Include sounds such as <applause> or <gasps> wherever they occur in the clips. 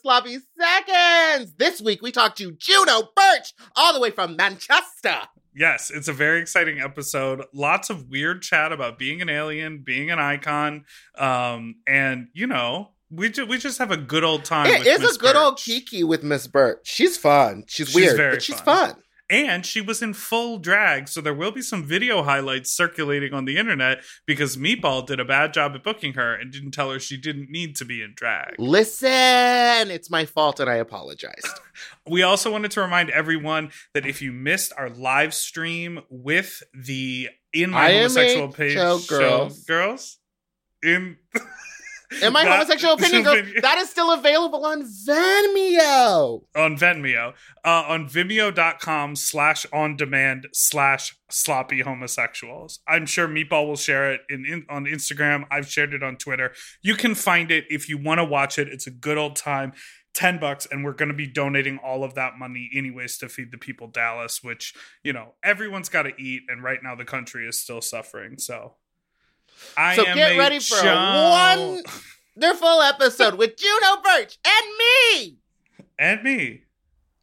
Sloppy Seconds. This week we talked to Juno Birch, all the way from Manchester. Yes, it's a very exciting episode. Lots of weird chat about being an alien, being an icon, um, and you know, we ju- we just have a good old time. It is a good old Birch. Kiki with Miss Birch. She's fun. She's, She's weird, very but she's fun. And she was in full drag, so there will be some video highlights circulating on the internet because Meatball did a bad job at booking her and didn't tell her she didn't need to be in drag. Listen, it's my fault, and I apologized. <laughs> We also wanted to remind everyone that if you missed our live stream with the in my I homosexual page show girls. girls in <laughs> And my That- homosexual opinion, girl, <laughs> that is still available on Venmeo. on Venmeo, uh, on vimeo.com slash on demand slash sloppy homosexuals. I'm sure Meatball will share it in, in on Instagram. I've shared it on Twitter. You can find it if you want to watch it. It's a good old time. 10 bucks and we're going to be donating all of that money anyways to feed the people Dallas which you know everyone's got to eat and right now the country is still suffering so I so am get a ready for a child- wonderful episode with Juno Birch and me. and me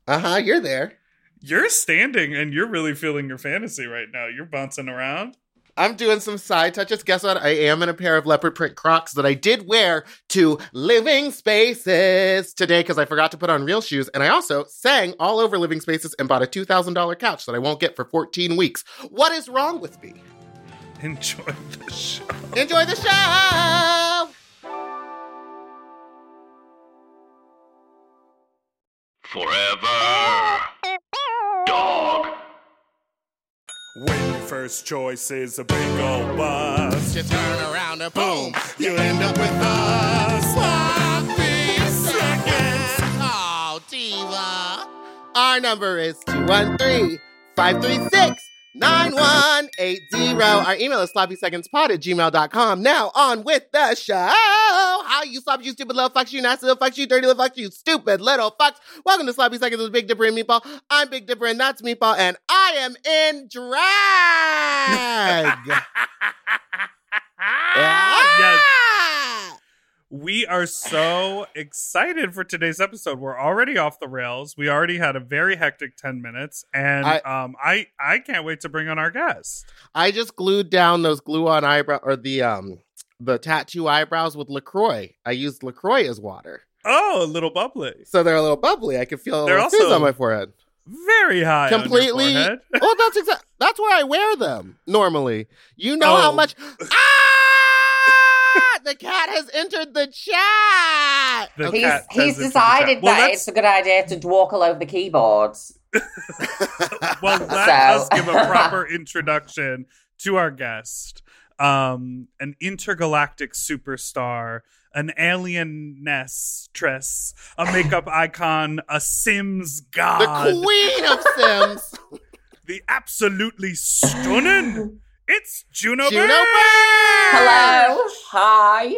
Uh huh. You're there. You're standing and you're really feeling your fantasy right now. You're bouncing around. I'm doing some side touches. Guess what? I am in a pair of leopard print Crocs that I did wear to Living Spaces today because I forgot to put on real shoes. And I also sang all over Living Spaces and bought a $2,000 couch that I won't get for 14 weeks. What is wrong with me? Enjoy the show. Enjoy the show! Forever. Dog. When your first choice is a big old bus, Just turn around and boom, you end up with a sloppy seconds. Oh, diva. Our number is 213 536 9180. Our email is sloppysecondspod at gmail.com. Now on with the show. How you sloppy, you stupid little fucks, you nasty little fucks, you dirty little fucks, you stupid little fucks. Welcome to Sloppy Seconds with Big Dipper and Meatball. I'm Big Dipper and that's Meatball, and I am in drag. <laughs> yes. Ah! We are so excited for today's episode. We're already off the rails. We already had a very hectic 10 minutes and I- um I I can't wait to bring on our guest. I just glued down those glue on eyebrow or the um the tattoo eyebrows with Lacroix. I used Lacroix as water, Oh, a little bubbly. so they're a little bubbly. I can feel a They're little fizz on my forehead. Very high. Completely. forehead. well, that's exactly that's why I wear them normally. You know how Oh. much. <laughs> Ah! The cat has entered the chat. The He's, he's says into the decided. Well, that it's a good idea to walk all over the keyboards. <laughs> well, <laughs> let So- us give a proper <laughs> introduction to our guest. Um, an intergalactic superstar, an alien nestress, a makeup icon, a Sims god, the queen of Sims, the absolutely stunning. It's Juno. Juno Birch! Birch. Hello. Hi.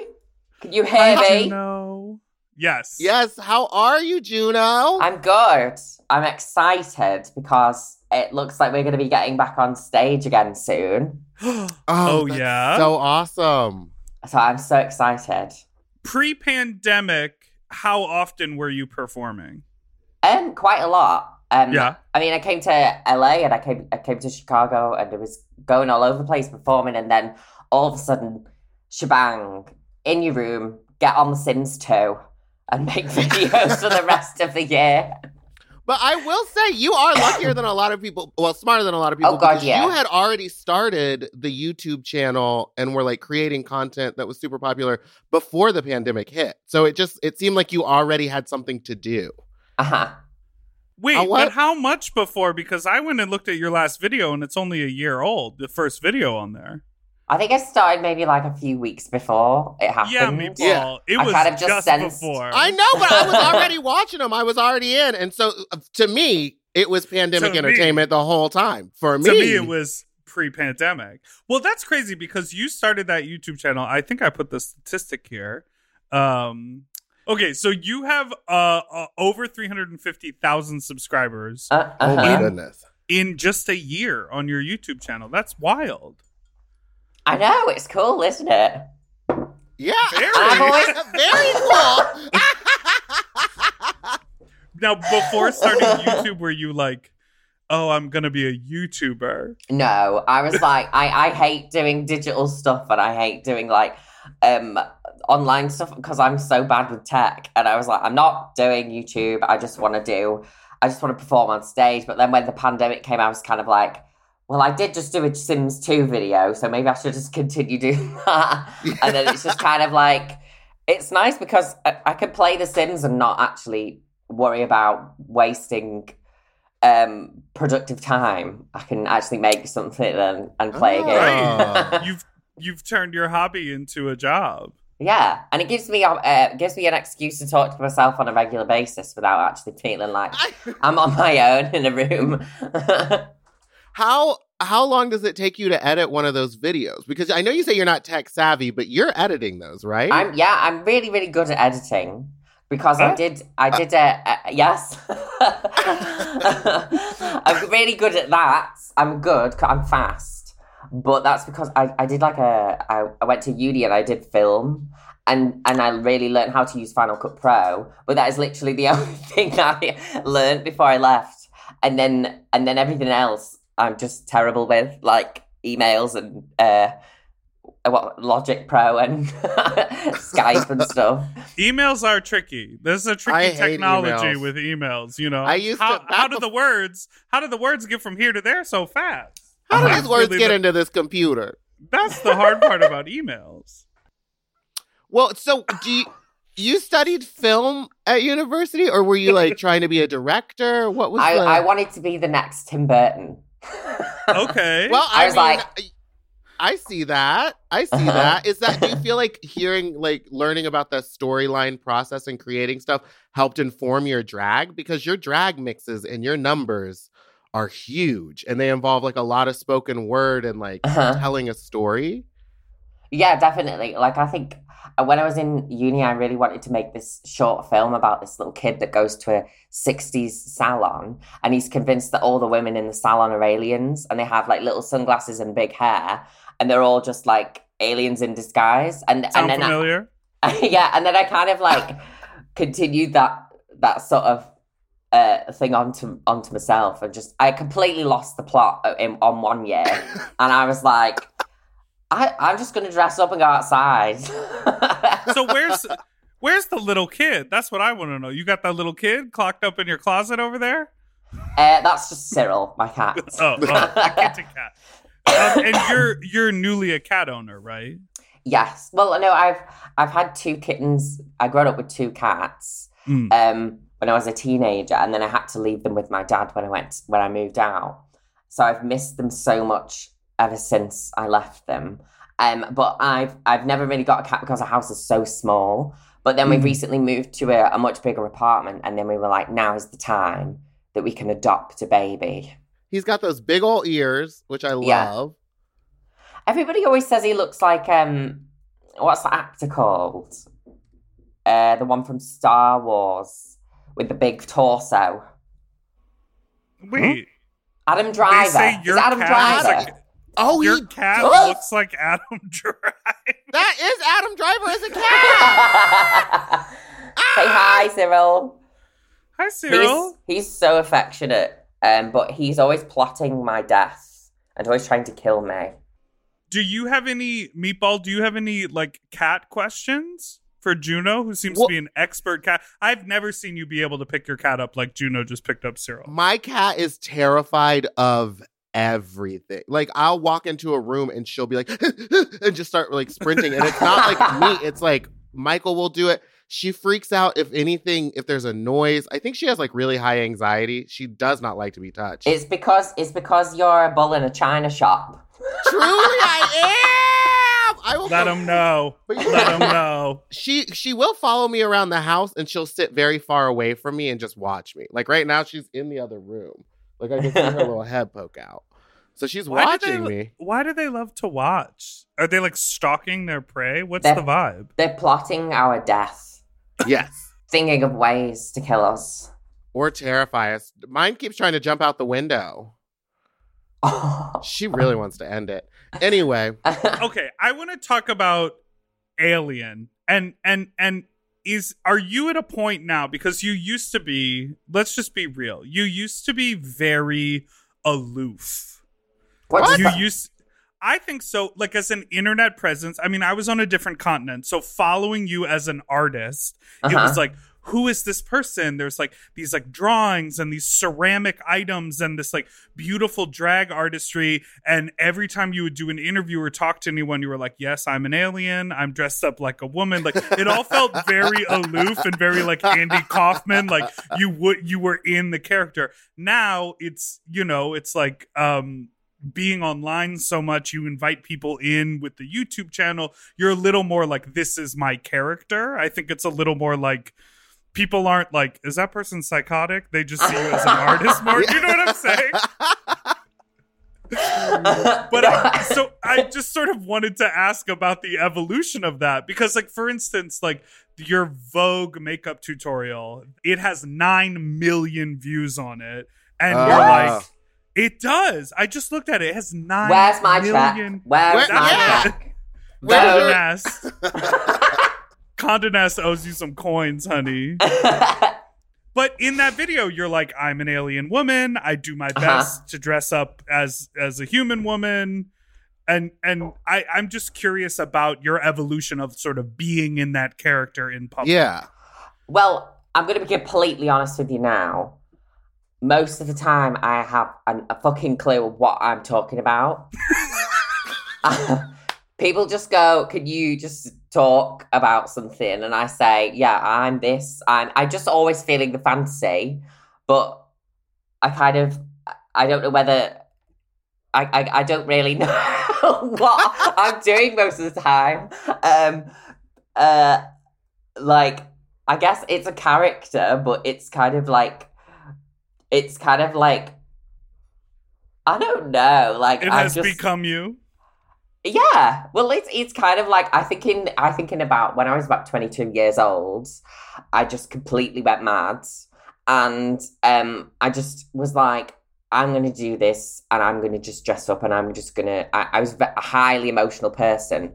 Can you hear Hi, me? Juno. Yes. Yes. How are you, Juno? I'm good. I'm excited because it looks like we're going to be getting back on stage again soon. <gasps> Oh, that's yeah? So awesome. So I'm so excited. Pre-pandemic, how often were you performing? Um, quite a lot. Um, Yeah. I mean, I came to LA and I came, I came to Chicago and it was going all over the place performing, and then all of a sudden, shebang, in your room, get on The Sims 2 and make <laughs> videos for the rest of the year. But I will say you are luckier than a lot of people. Well, smarter than a lot of people. Oh, God, yeah. You had already started the YouTube channel and were like creating content that was super popular before the pandemic hit. So it just it seemed like you already had something to do. Uh huh. Wait, but how much before? Because I went and looked at your last video and it's only a year old, the first video on there. I think I started maybe like a few weeks before it happened. Yeah, meatball. Yeah. It I was kind of just, just sensed- before. I know, but I was <laughs> already watching them. I was already in, and so uh, to me, it was pandemic To me- entertainment the whole time. For me, to me, it was pre-pandemic. Well, that's crazy because you started that YouTube channel. I think I put the statistic here. Um, okay, so you have uh, uh over three hundred and fifty thousand subscribers Uh, Oh my uh-huh. goodness! in just a year on your YouTube channel. That's wild. I know it's cool, isn't it? Yeah, Very. Always- <laughs> very cool. <laughs> <laughs> Now, before starting YouTube, were you like, "Oh, I'm gonna be a YouTuber"? No, I was like, I, I hate doing digital stuff and I hate doing like um online stuff because I'm so bad with tech. And I was like, I'm not doing YouTube. I just want to do, I just want to perform on stage. But then when the pandemic came, I was kind of like, well, I did just do a Sims 2 video, so maybe I should just continue doing <laughs> that. and then it's just kind of like, it's nice because I, I can play The Sims and not actually worry about wasting um productive time i can actually make something and, and play a game <laughs> you've you've turned your hobby into a job. Yeah and it gives me uh, gives me an excuse to talk to myself on a regular basis without actually feeling like i'm on my own in a room <laughs> how how long does it take you to edit one of those videos? Because I know you say you're not tech savvy, but you're editing those, right? i'm yeah i'm really really good at editing because i did i did uh, uh, yes <laughs> i'm really good at that i'm good. i'm fast but that's because i, I did like a I, I went to uni and i did film and and i really learned how to use final cut pro but that is literally the <laughs> only thing i learned before i left and then and then everything else i'm just terrible with like emails and uh what logic pro and <laughs> skype and stuff <laughs> Emails are tricky. This is a tricky technology emails. with emails. You know, I used how, to- how do the words how do the words get from here to there so fast? How do That's these words really get the- into this computer? That's the hard part about emails. Well, so do you you studied film at university, or were you like trying to be a director? What was I, the? I wanted to be the next tim burton <laughs> Okay. well, I, I was mean, like- I see that. I see Uh-huh. that. Is that do you feel like hearing, like, learning about the storyline process and creating stuff helped inform your drag because your drag mixes and your numbers are huge and they involve like a lot of spoken word and like Uh-huh. telling a story. Yeah, definitely. Like I think uh, when I was in uni, I really wanted to make this short film about this little kid that goes to a '60s salon, and he's convinced that all the women in the salon are aliens, and they have like little sunglasses and big hair, and they're all just like aliens in disguise. And Sound and then I- familiar? <laughs> yeah, and then I kind of like continued that that sort of uh, thing onto onto myself, and just I completely lost the plot in, on one year, <laughs> and I was like, I I'm just gonna dress up and go outside. <laughs> so where's where's the little kid? That's what I want to know. You got that little kid clocked up in your closet over there? Uh, that's just Cyril, my cat. <laughs> Oh, oh cat. Um, and you're you're newly a cat owner, right? Yes. Well, no, I've I've had two kittens. I grew up with two cats. Mm. um, when I was a teenager, and then I had to leave them with my dad when I went when I moved out. So I've missed them so much ever since I left them. Um, but I've I've never really got a cat because our house is so small. But then we Mhm. recently moved to a, a much bigger apartment, and then we were like, now is the time that we can adopt a baby. He's got those big old ears, which I Yeah. love. Everybody always says he looks like um, what's that actor called? Uh, the one from Star Wars with the big torso. Wait, Adam they Driver. say Is your it Adam cat Driver? looks like Oh, your he cat does? looks like Adam <laughs> Driver. That is Adam Driver as a <laughs> cat. Say hi, Cyril. Hi, Cyril. He's, he's so affectionate, um, but he's always plotting my death and always trying to kill me. Do you have any meatball? Do you have any like cat questions for Juno, who seems Well- to be an expert cat? I've never seen you be able to pick your cat up like Juno just picked up Cyril. My cat is terrified of everything. Like I'll walk into a room and she'll be like <laughs> and just start like sprinting and it's not like me, <laughs> it's like Michael will do it. She freaks out if anything if there's a noise. I think she has like really high anxiety. She does not like to be touched. It's because it's because you're a bull in a china shop. Truly I <laughs> I will Let them know. But you- Let them know. she she will follow me around the house and she'll sit very far away from me and just watch me. Like right now, she's in the other room. Like I can see her little <laughs> head poke out. So she's Why watching they- me. Why do they love to watch? Are they like stalking their prey? What's They're- the vibe? They're plotting our death, Yes. thinking of ways to kill us. Or terrify us. Mine keeps trying to jump out the window. <laughs> She really wants to end it. Anyway, <laughs> Okay, I want to talk about Alien and and and is are you at a point now because you used to be let's just be real. You used to be very aloof. What's You used I think so like as an internet presence. I mean, I was on a different continent, so following you as an artist, it Uh-huh. was like who is this person? There's like these like drawings and these ceramic items and this like beautiful drag artistry. And every time you would do an interview or talk to anyone, you were like, Yes, I'm an alien. I'm dressed up like a woman. Like it all felt very aloof and very like Andy Kaufman. Like you would you were in the character. Now it's you know, it's like um being online so much you invite people in with the YouTube channel you're a little more like this is my character I think it's a little more like people aren't like is that person psychotic they just see you as an <laughs> artist more you know what I'm saying <laughs> but I, so I just sort of wanted to ask about the evolution of that because like for instance like your Vogue makeup tutorial it has 9 million views on it and you're Ah. like it does. I just looked at it. It has nine Where's my track? Where's Where- my yeah. track? Where's Vogue. your- <laughs> Condé Nast. Condé Nast owes you some coins, honey. <laughs> But in that video, you're like, I'm an alien woman. I do my Uh-huh. best to dress up as as a human woman. And and I, I'm just curious about your evolution of sort of being in that character in public. yeah. Well, I'm going to be completely honest with you now. Most of the time, I have an, a fucking clue what I'm talking about. <laughs> <laughs> People just go, "Can you just talk about something?" And I say, "Yeah, I'm this. I'm." I just always feeling the fantasy, but I kind of, I don't know whether. I, I, I don't really <laughs> know what I'm doing most of the time. Um, uh, like I guess it's a character, but it's kind of like it's kind of like I don't know. Like It I has just become you. Yeah. Well, it's it's kind of like I think in I think in about when I was about twenty two years old, I just completely went mad, and um, I just was like, I'm gonna do this, and I'm gonna just dress up, and I'm just gonna. I, I was a highly emotional person,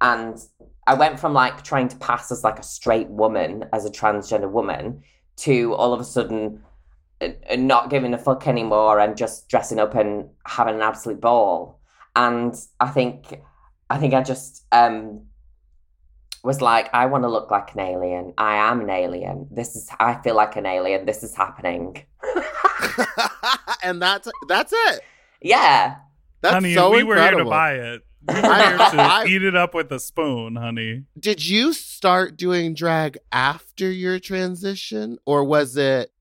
and I went from like trying to pass as like a straight woman, as a transgender woman, to all of a sudden uh, uh, not giving a fuck anymore and just dressing up and having an absolute ball and I think I think I just um was like I want to look like an alien. I am an alien. This is I feel like an alien. This is happening. <laughs> and that's that's it. yeah. That's honey, so we were incredible. here to buy it. We <laughs> were here to I- eat it up with a spoon, honey. Did you start doing drag after your transition, or was it?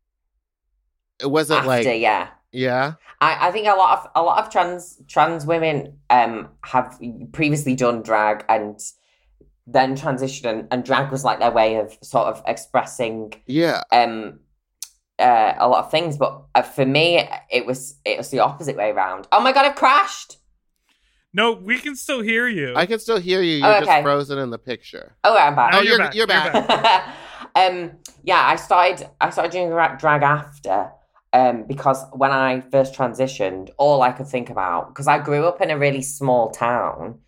Was it After, like yeah. Yeah? I, I think a lot of a lot of trans trans women um have previously done drag and then transitioned and, and drag was like their way of sort of expressing Yeah. um uh, a lot of things but uh, for me it was it was the opposite way around oh my god i've crashed No, we can still hear you. I can still hear you. You're Oh, just frozen in the picture. oh i'm back Now Oh, you're you're back. you're You're back. <laughs> um yeah i started i started doing drag after um because when i first transitioned all i could think about because i grew up in a really small town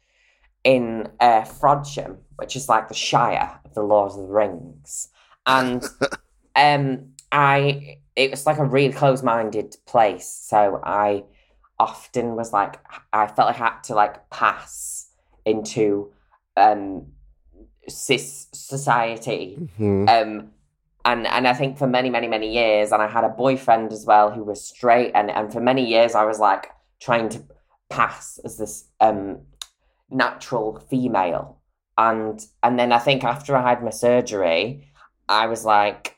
in uh frodsham which is like the shire of the lord of the rings. And <laughs> um i it was like a really close-minded place. So i often was like i felt like i had to like pass into um cis society. Mhm. um and and I think for many many many years and I had a boyfriend as well who was straight and and for many years I was like trying to pass as this um natural female. And and then I think after I had my surgery I was like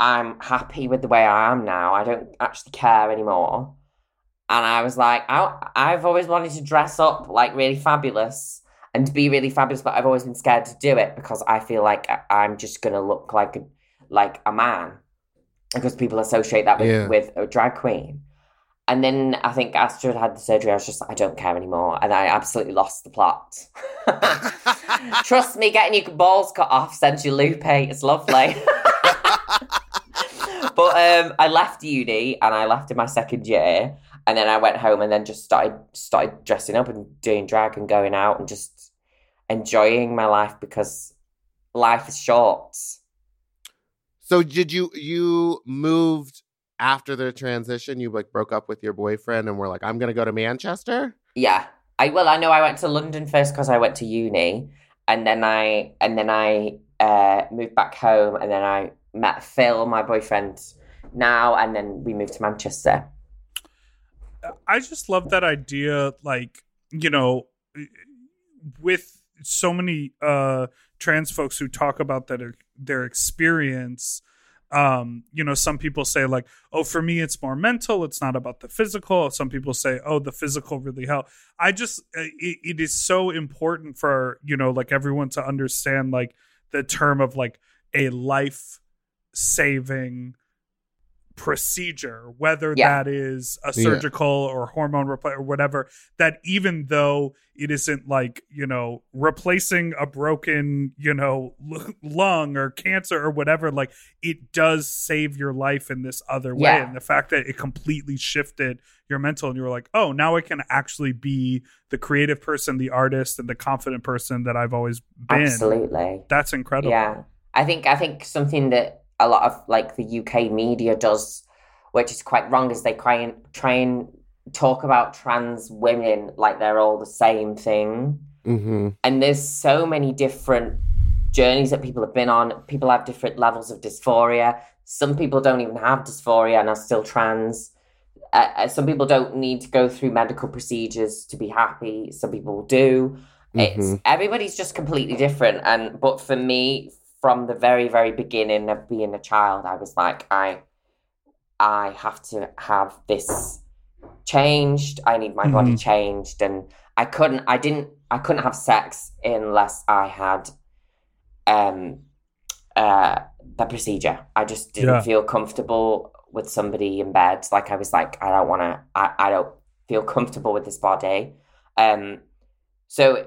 I'm happy with the way I am now. I don't actually care anymore. And I was like I, I've always wanted to dress up like really fabulous and be really fabulous. But I've always been scared to do it because I feel like I- I'm just gonna look like a, like a man because people associate that with, Yeah. with a drag queen. And then I think Astrid had the surgery. I was just like, I don't care anymore, and I absolutely lost the plot. <laughs> Trust me, getting your balls cut off sends you lupe. It's lovely. <laughs> but um, I left uni and I left in my second year, and then I went home and then just started started dressing up and doing drag and going out and just enjoying my life because life is short. So did you you moved after the transition? You like broke up with your boyfriend and were like, I'm gonna go to Manchester. Yeah, I well, I know I went to London first because I went to uni, and then I and then I uh, moved back home, and then I met Phil, my boyfriend now, and then we moved to Manchester. I just love that idea, like, you know, with so many uh trans folks who talk about that their experience um you know some people say like oh for me it's more mental. It's not about the physical. Some people say oh the physical really helped i just uh, it, it is so important for you know like everyone to understand like the term of like a life saving procedure whether Yeah. that is a Yeah. surgical or hormone replacement or whatever that even though it isn't like you know replacing a broken you know l- lung or cancer or whatever like it does save your life in this other way Yeah. and the fact that it completely shifted your mental and you were like oh now i can actually be the creative person the artist and the confident person that i've always been Absolutely. that's incredible Yeah, I think I think something that a lot of like the UK media does, which is quite wrong, is they try and try and talk about trans women like they're all the same thing. Mm-hmm. And there's so many different journeys that people have been on. People have different levels of dysphoria. Some people don't even have dysphoria and are still trans. Uh, uh, some people don't need to go through medical procedures to be happy. Some people do. It's Mhm. everybody's just completely different. And but for me, from the very very beginning of being a child, I was like, I, I have to have this changed. I need my body changed, and I couldn't. I didn't. I couldn't have sex unless I had, um, uh, the procedure. I just didn't Yeah. feel comfortable with somebody in bed. Like I was like, I don't want to. I, I don't feel comfortable with this body. Um, so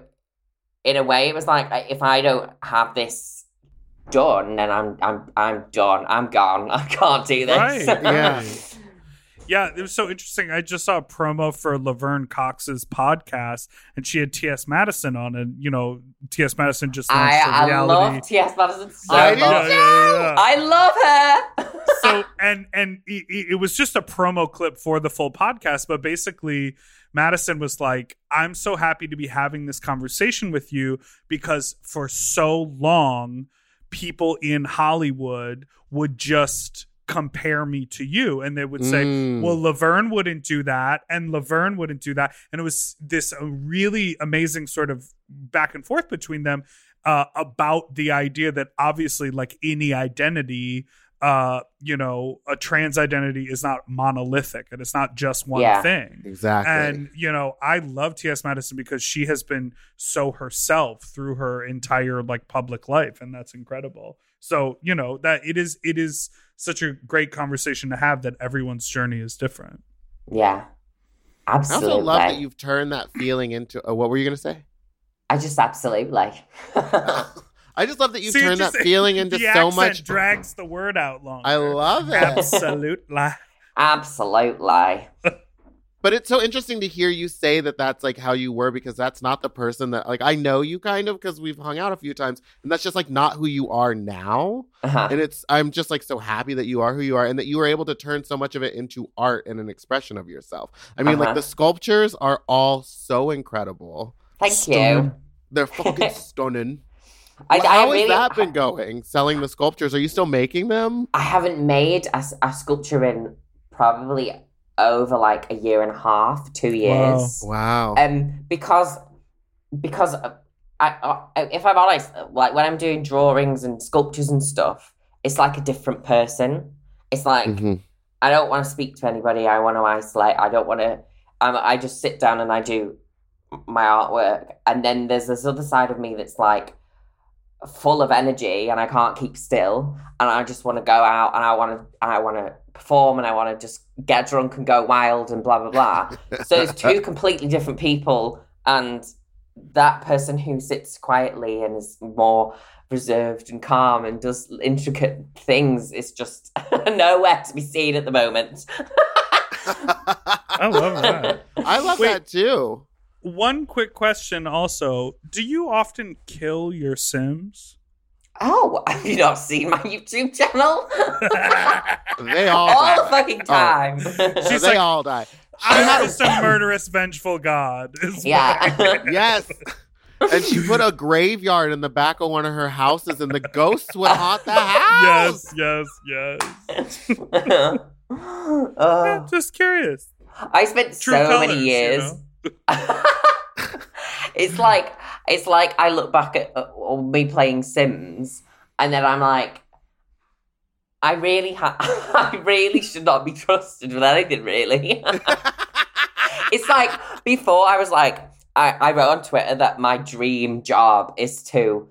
in a way, it was like if I don't have this done, then I'm I'm I'm done. I'm gone. <laughs> I can't do this. <laughs> Right, Yeah. Yeah, it was so interesting. I just saw a promo for Laverne Cox's podcast, and she had T.S. Madison on, and you know, T.S. Madison just I, I, a I reality. love T.S. Madison so I do much. yeah, yeah, yeah. I love her. <laughs> so and and it, it was just a promo clip for the full podcast but basically madison was like i'm so happy to be having this conversation with you because for so long people in hollywood would just compare me to you and they would say Mm. well laverne wouldn't do that and laverne wouldn't do that and it was this uh, really amazing sort of back and forth between them uh, about the idea that obviously like any identity uh you know a trans identity is not monolithic and it's not just one Yeah. thing Exactly. and you know i love ts madison because she has been so herself through her entire like public life and that's incredible so you know that it is it is such a great conversation to have that everyone's journey is different yeah, Absolutely. I also love that you've turned that feeling into. Uh, what were you gonna say? I just absolutely. <laughs> <laughs> I just love that you've See, it turned just- that <laughs> feeling into the so accent much. drags the word out longer I love it. absolutely absolutely. <laughs> But it's so interesting to hear you say that that's like how you were because that's not the person that like I know you kind of because we've hung out a few times and that's just like not who you are now. Uh-huh. And it's I'm just like so happy that you are who you are and that you were able to turn so much of it into art and an expression of yourself. I mean, like Uh-huh. the sculptures are all so incredible. Thank Stunning. you. They're fucking <laughs> stunning. I, Well, I how really, has that been going? Selling the sculptures? Are you still making them? I haven't made a sculpture in probably over like a year and a half, two years. Wow. Um, because because uh, I, I, if I'm honest, like when I'm doing drawings and sculptures and stuff, it's like a different person. It's like Mhm. I don't want to speak to anybody. I want to isolate. I don't want to. Um, I just sit down and I do my artwork, and then there's this other side of me that's like full of energy, and I can't keep still, and I just want to go out, and I want to, I want to perform, and I want to just get drunk and go wild, and blah blah blah. <laughs> so it's two completely different people, and that person who sits quietly and is more reserved and calm and does intricate things is just <laughs> nowhere to be seen at the moment. <laughs> I love that. I love Wait. that too. One quick question also. Do you often kill your Sims? Oh, have <laughs> you not seen my YouTube channel? <laughs> They all die All the fucking time. She's they like- all die. I'm just a murderous, vengeful god. is yeah. <laughs> Yes. And she put a graveyard in the back of one of her houses, and the ghosts would haunt the house. yes, yes, yes. Uh, just curious. I spent True so colours, many you years. know? It's like it's like I look back at uh, me playing Sims, and then I'm like, I really ha- <laughs> I really should not be trusted with anything. Really, <laughs> it's like before I was like, I, I wrote on Twitter that my dream job is to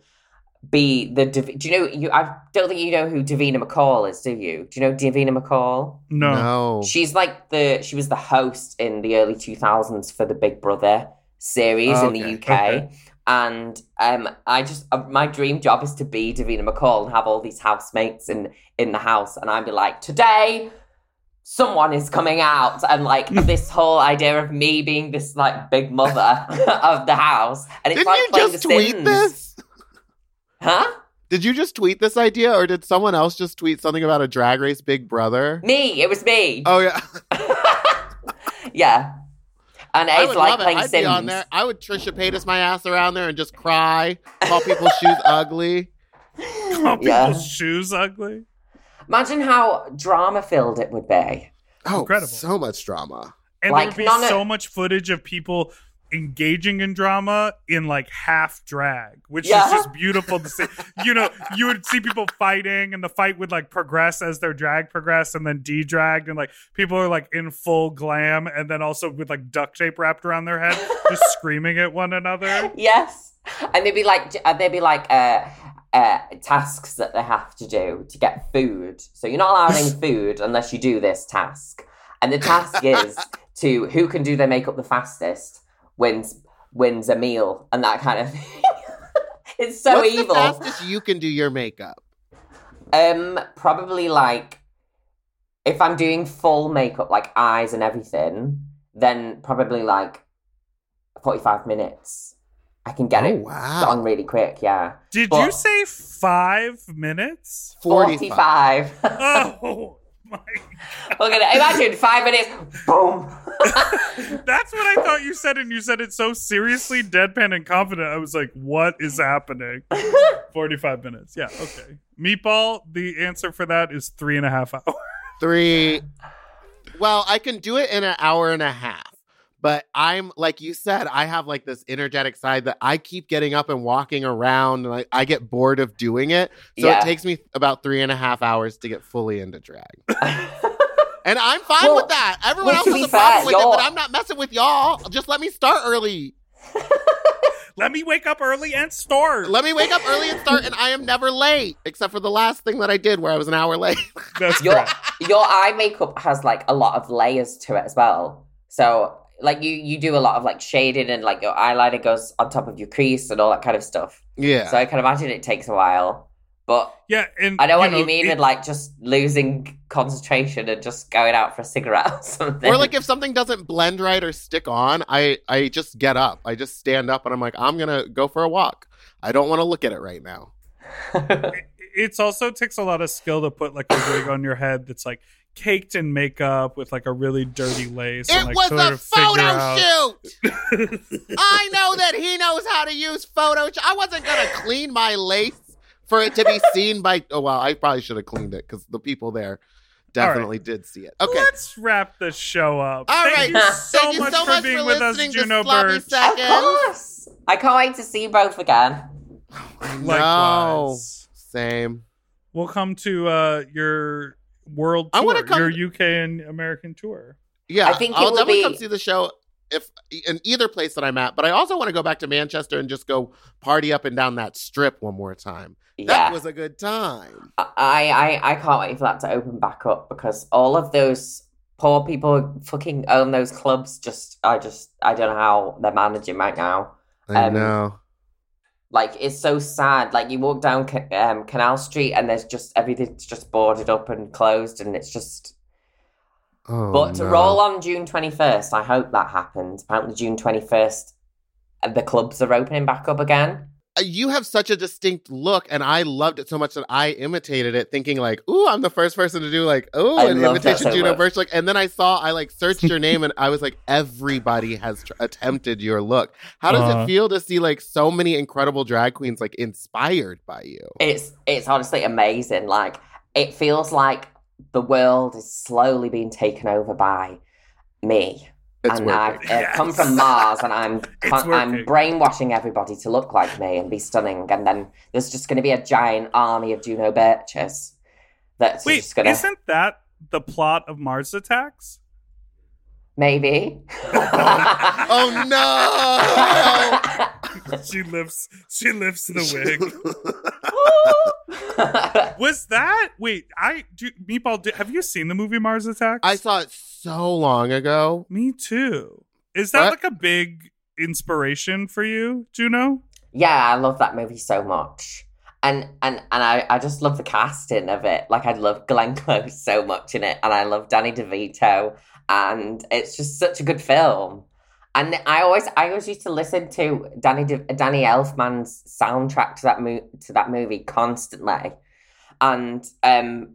be the. Dav- Do you know you? I don't think you know who Davina McCall is. Do you? Do you know Davina McCall? No. No. She's like the she was the host in the early 2000s for the Big Brother series in the UK. okay. And um, I just uh, my dream job is to be Davina McCall and have all these housemates in in the house, and I'd be like, today someone is coming out, and like <laughs> this whole idea of me being this like big mother <laughs> of the house, and it's Didn't like you playing just The tweet Sims. this? Huh? Did you just tweet this idea, or did someone else just tweet something about a drag race Big Brother? Me, it was me. Oh yeah, <laughs> yeah. And I it's would like love it. I'd Sims. be on there. I would Trisha Paytas my ass around there and just cry, call people's <laughs> shoes ugly. Call Yeah. people's shoes ugly. Imagine how drama filled it would be. Oh, Incredible. so much drama. And Like, there would be none of- so much footage of people engaging in drama in like half drag, which Yeah. is just beautiful to see. you know, you would see people fighting and the fight would like progress as their drag progressed and then de-dragged and like people are like in full glam and then also with like duct tape wrapped around their head just <laughs> screaming at one another. Yes, and they'd be like, uh, they'd be like uh, uh, tasks that they have to do to get food. So you're not allowed any <laughs> food unless you do this task. And the task is <laughs> to who can do their makeup the fastest wins wins a meal and that kind of thing. <laughs> it's so What's evil. the fastest you can do your makeup? Um, probably like if I'm doing full makeup, like eyes and everything, then probably like forty-five minutes. I can get Oh, it wow. done really quick. Yeah, Did But- you say five minutes? 45. forty-five. <laughs> Oh <laughs> my Look at it. Imagine five minutes. Boom. <laughs> That's what I thought you said, and you said it so seriously, deadpan and confident. I was like, "What is happening?" <laughs> Forty-five minutes. Yeah, okay. Meatball. The answer for that is three and a half hours. Three. Well, I can do it in an hour and a half. But I'm like you said, I have like this energetic side that I keep getting up and walking around, and I, I get bored of doing it. So Yeah. it takes me about three and a half hours to get fully into drag. <laughs> And I'm fine Well- with that. Everyone else to has be a problem with it, you're- but I'm not messing with y'all. Just let me start early. <laughs> Let me wake up early and start. Let me wake up early and start, and I am never late, except for the last thing that I did where I was an hour late. <laughs> That's your correct. your eye makeup has like a lot of layers to it as well. So like you you do a lot of like shading and like your eyeliner goes on top of your crease and all that kind of stuff. yeah. So I can imagine it takes a while. But Yeah, and I know what you know, mean it- with like just losing concentration and just going out for a cigarette <laughs> or something. or like if something doesn't blend right or stick on, I I just get up. I just stand up and I'm like, I'm gonna go for a walk. I don't want to look at it right now. <laughs> it's also takes a lot of skill to put like a wig on your head that's like caked in makeup with like a really dirty lace. It and, like, was sort a of photo shoot. <laughs> I know that he knows how to use photo. I wasn't gonna clean my lace for it to be seen by. Oh well, I probably should have cleaned it because the people there definitely did see it. Okay. Let's wrap the show up. All Thank right. you <laughs> so Thank you much so for much being for with us, to Juno Sloppy Birch. of course. I can't wait to see you both again. <laughs> No. Same. We'll come to uh, your world I wanna come- your UK and American tour. Yeah, I think I'll will definitely be- come see the show if in either place that I'm at, but I also want to go back to Manchester and just go party up and down that strip one more time. Yeah. That was a good time. I, I I can't wait for that to open back up because all of those poor people who fucking own those clubs. Just I just I don't know how they're managing right now. I Um, know. Like it's so sad. Like you walk down um, Canal Street and there's just everything's just boarded up and closed, and it's just. Oh, but to no. roll on June twenty first, I hope that happens. Apparently, June twenty first, the clubs are opening back up again. Uh, you have such a distinct look, and I loved it so much that I imitated it, thinking like, "Ooh, I'm the first person to do like, oh, an imitation so Juno. Birch look." And then I saw, I like searched your name, and I was like, everybody has tr- attempted your look. How does Uh-huh. it feel to see like so many incredible drag queens like inspired by you? It's it's honestly amazing. Like it feels like the world is slowly being taken over by me. It's and I've working. uh, come from Mars, and I'm <laughs> I'm brainwashing everybody to look like me and be stunning, and then there's just going to be a giant army of Juno Birches that's Wait, just going to isn't that the plot of Mars Attacks? maybe. <laughs> Oh no! <laughs> she lifts she lifts the wig. <laughs> Was that wait? I do Meatball. Did, have you seen the movie Mars Attacks? I saw it so long ago. Me too. Is that What? like a big inspiration for you, Juno? yeah, I love that movie so much. And and and I, I just love the casting of it. Like I love Glenn Close so much in it, and I love Danny DeVito, and it's just such a good film. And I always I always used to listen to Danny Danny Elfman's soundtrack to that mo- to that movie constantly, and um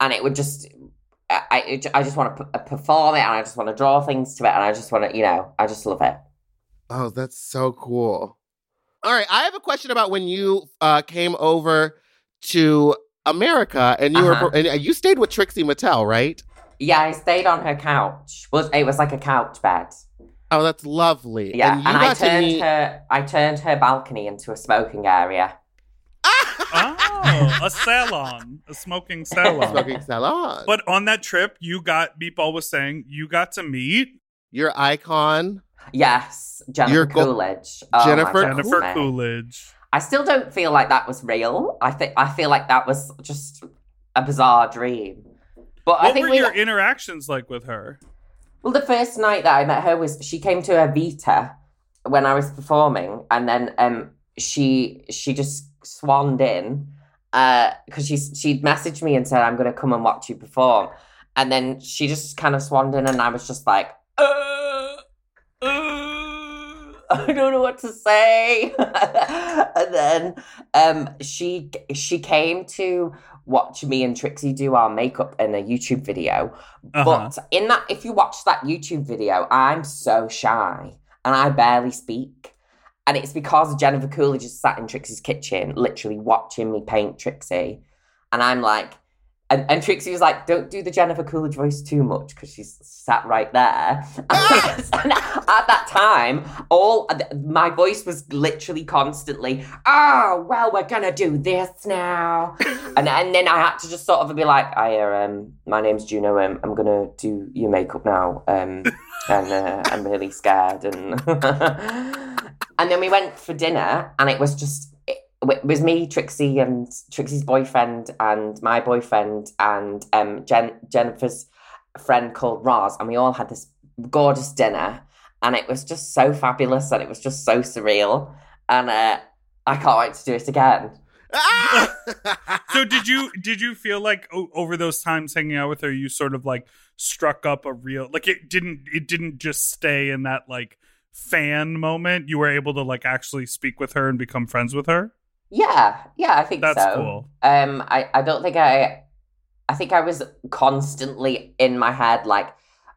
and it would just I I, just want to p- perform it, and I just want to draw things to it, and I just want to you know I just love it. Oh, that's so cool. All right, I have a question about when you uh, came over to America and you Uh-huh. were and you stayed with Trixie Mattel, right? Yeah, I stayed on her couch. Was it was like a couch bed. Oh, that's lovely. Yeah, and and, you I to turned meet. her I turned her balcony into a smoking area. Oh, a <laughs> salon, a smoking salon. Smoking salon. But on that trip, you got Meatball was saying you got to meet your icon. Yes, Jennifer You're go- Coolidge. Oh Jennifer God, Jennifer mate. Coolidge. I still don't feel like that was real. I think I feel like that was just a bizarre dream. But I What think were we your interactions like with her? Well, the first night that I met her was she came to Evita when I was performing, and then um she she just swanned in because she she'd messaged me and said I'm going to come and watch you perform, and then she just kind of swanned in, and I was just like, uh, uh, I don't know what to say, <laughs> and then um she she came to watch me and Trixie do our makeup in a YouTube video. Uh-huh. But in that, if you watch that YouTube video, I'm so shy and I barely speak. And it's because Jennifer Coolidge just sat in Trixie's kitchen, literally watching me paint Trixie. And I'm like, and, and Trixie was like, don't do the Jennifer Coolidge voice too much because she's sat right there. <laughs> and at that time, all my voice was literally constantly, oh, well, we're going to do this now. <laughs> and, and then I had to just sort of be like, I, um, my name's Juno, um, I'm going to do your makeup now. Um, <laughs> and uh, I'm really scared. And, and then we went for dinner and it was just, it, was me, Trixie, and Trixie's boyfriend, and my boyfriend, and um, Jen, Jennifer's friend called Roz, and we all had this gorgeous dinner, and it was just so fabulous, and it was just so surreal, and uh, I can't wait to do it again. <laughs> so did you <laughs> did you feel like o- over those times hanging out with her you sort of like struck up a real like it didn't it didn't just stay in that like fan moment you were able to like actually speak with her and become friends with her Yeah, yeah, I think That's so. cool. Um, I, I don't think I, I think I was constantly in my head like,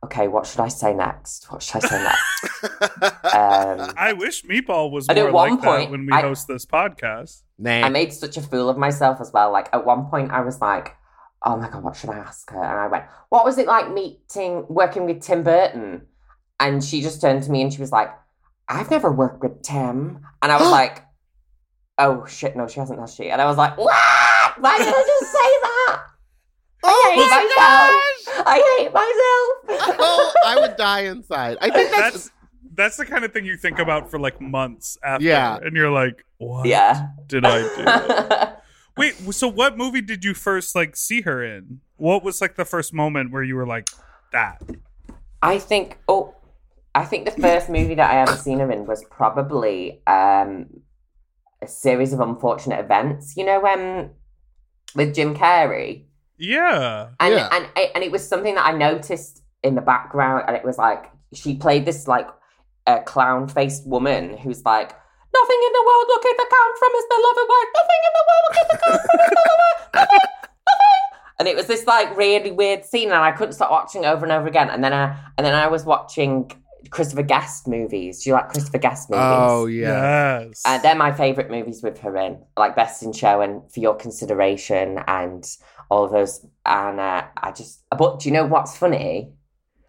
okay, what should I say next? What should I say <laughs> next? um, i wish meatball was And at one like point, that when we I- host this podcast nah. I made such a fool of myself as well. Like at one point, I was like, "Oh my god, what should I ask her?" And I went, "What was it like meeting, working with Tim Burton?" And she just turned to me and she was like, "I've never worked with Tim." And I was <gasps> like, "Oh shit, no, she hasn't, has she?" And I was like, "What? Why did I just say that? <laughs> oh hate my myself. gosh! I hate myself." <laughs> Oh, I would die inside. I think that's, that's that's the kind of thing you think about for like months after. Yeah. And you're like, what Yeah. did I do? <laughs> Wait, so what movie did you first like see her in? What was like the first moment where you were like, that? I think. Oh, I think the first movie that I ever seen her in was probably um, a series of unfortunate events. You know, um, with Jim Carrey, Yeah. and Yeah. and and it was something that I noticed in the background, and it was like she played this like a clown faced woman who's like. Nothing in the world will keep the count from his beloved wife. Nothing in the world will keep the count from his beloved wife. Nothing, nothing. And it was this like really weird scene, and I couldn't stop watching over and over again. And then I and then I was watching Christopher Guest movies. Do you like Christopher Guest movies? Oh. Yes. Uh, they're my favorite movies with her in, like Best in Show and For Your Consideration and all of those. And uh, I just, but do you know what's funny?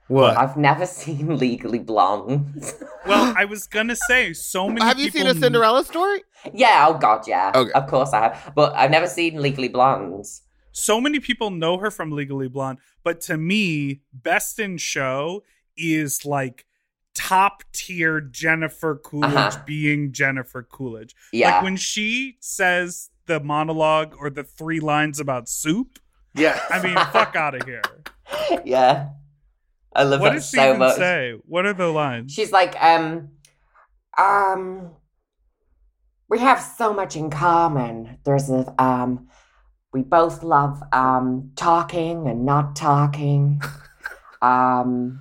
What? I've never <laughs> seen Legally Blonde. well, <laughs> I was gonna say so many. Have you seen a Cinderella story? yeah, oh god, yeah, Okay. of course I have, but I've never seen Legally Blonde. So many people know her from Legally Blonde, but to me, Best in Show is like top tier Jennifer Coolidge Uh-huh. being Jennifer Coolidge. Yeah, Like when she says the monologue or the three lines about soup, Yeah. I mean, <laughs> fuck out of here. yeah, I love What that does she so even much. say? What are the lines? She's like, um, um, we have so much in common. There's a, um, we both love, um, talking and not talking. <laughs> um,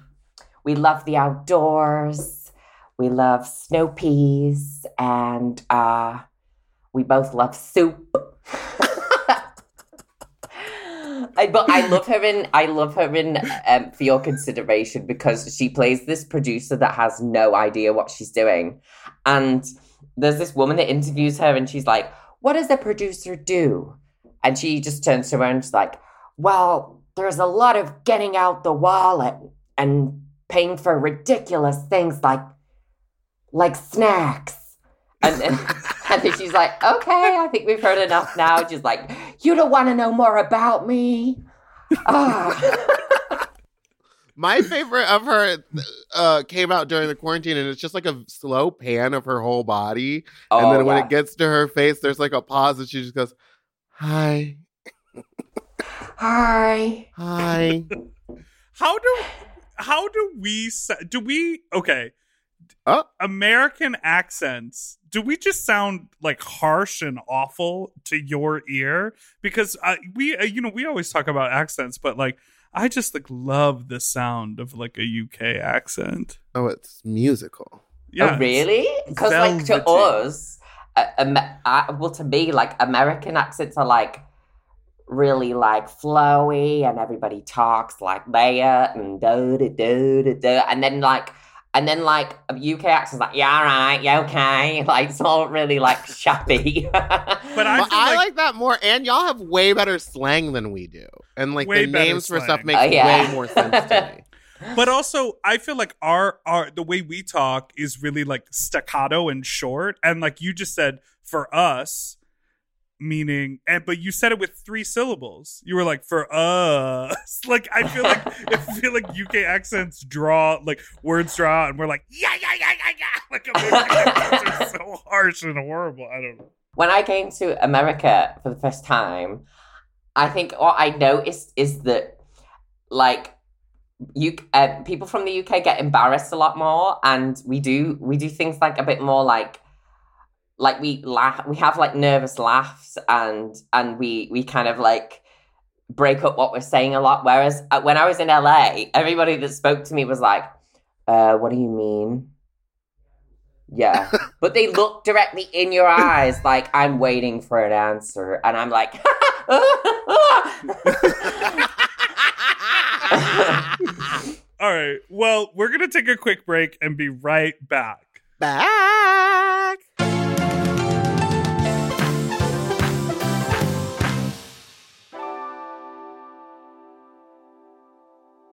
we love the outdoors. We love snow peas and, uh, we both love soup. I, but I love her in I love her in um, for your consideration because she plays this producer that has no idea what she's doing, and there's this woman that interviews her and she's like, "What does a producer do?" And she just turns to her and she's like, "Well, there's a lot of getting out the wallet and paying for ridiculous things like like snacks." And then, <laughs> and then she's like, okay, I think we've heard enough now. She's like, you don't want to know more about me. Ah. <laughs> My favorite of her uh, came out during the quarantine, and it's just like a slow pan of her whole body. and Oh, then when yeah. it gets to her face, there's like a pause, and she just goes, "Hi, Hi. hi." How do how do we do we okay? Oh. American accents. Do we just sound like harsh and awful to your ear? Because uh, we, uh, you know, we always talk about accents, but like, I just like love the sound of like a UK accent. Oh, it's musical. Yeah, oh, really? Because like to us, uh, um, uh, well, to me, like American accents are like really like flowy, and everybody talks like that, and do do do do do, and then like. And then, like UK accents, like yeah, all right, yeah, okay, <laughs> like it's all really like shabby. But I but feel I like- like, that more, and y'all have way better slang than we do, and like Way the better names for stuff slang. makes Oh, yeah. way more sense to me. <laughs> but also I feel like our our the way we talk is really like staccato and short, and like you just said for us, meaning and but you said it with three syllables. You were like for us. <laughs> Like I feel like I feel like UK accents draw like words draw, and we're like yeah yeah yeah yeah yeah. <laughs> Like so harsh and horrible. I don't know. when I came to America for the first time, I think what I noticed is that like you uh, people from the UK get embarrassed a lot more, and we do we do things like a bit more like like we laugh we have like nervous laughs and and we we kind of like break up what we're saying a lot whereas uh, when i was in la everybody that spoke to me was like uh what do you mean yeah <laughs> but they look directly in your eyes like i'm waiting for an answer and i'm like <laughs> All right. Well, we're gonna take a quick break and be right back. Back.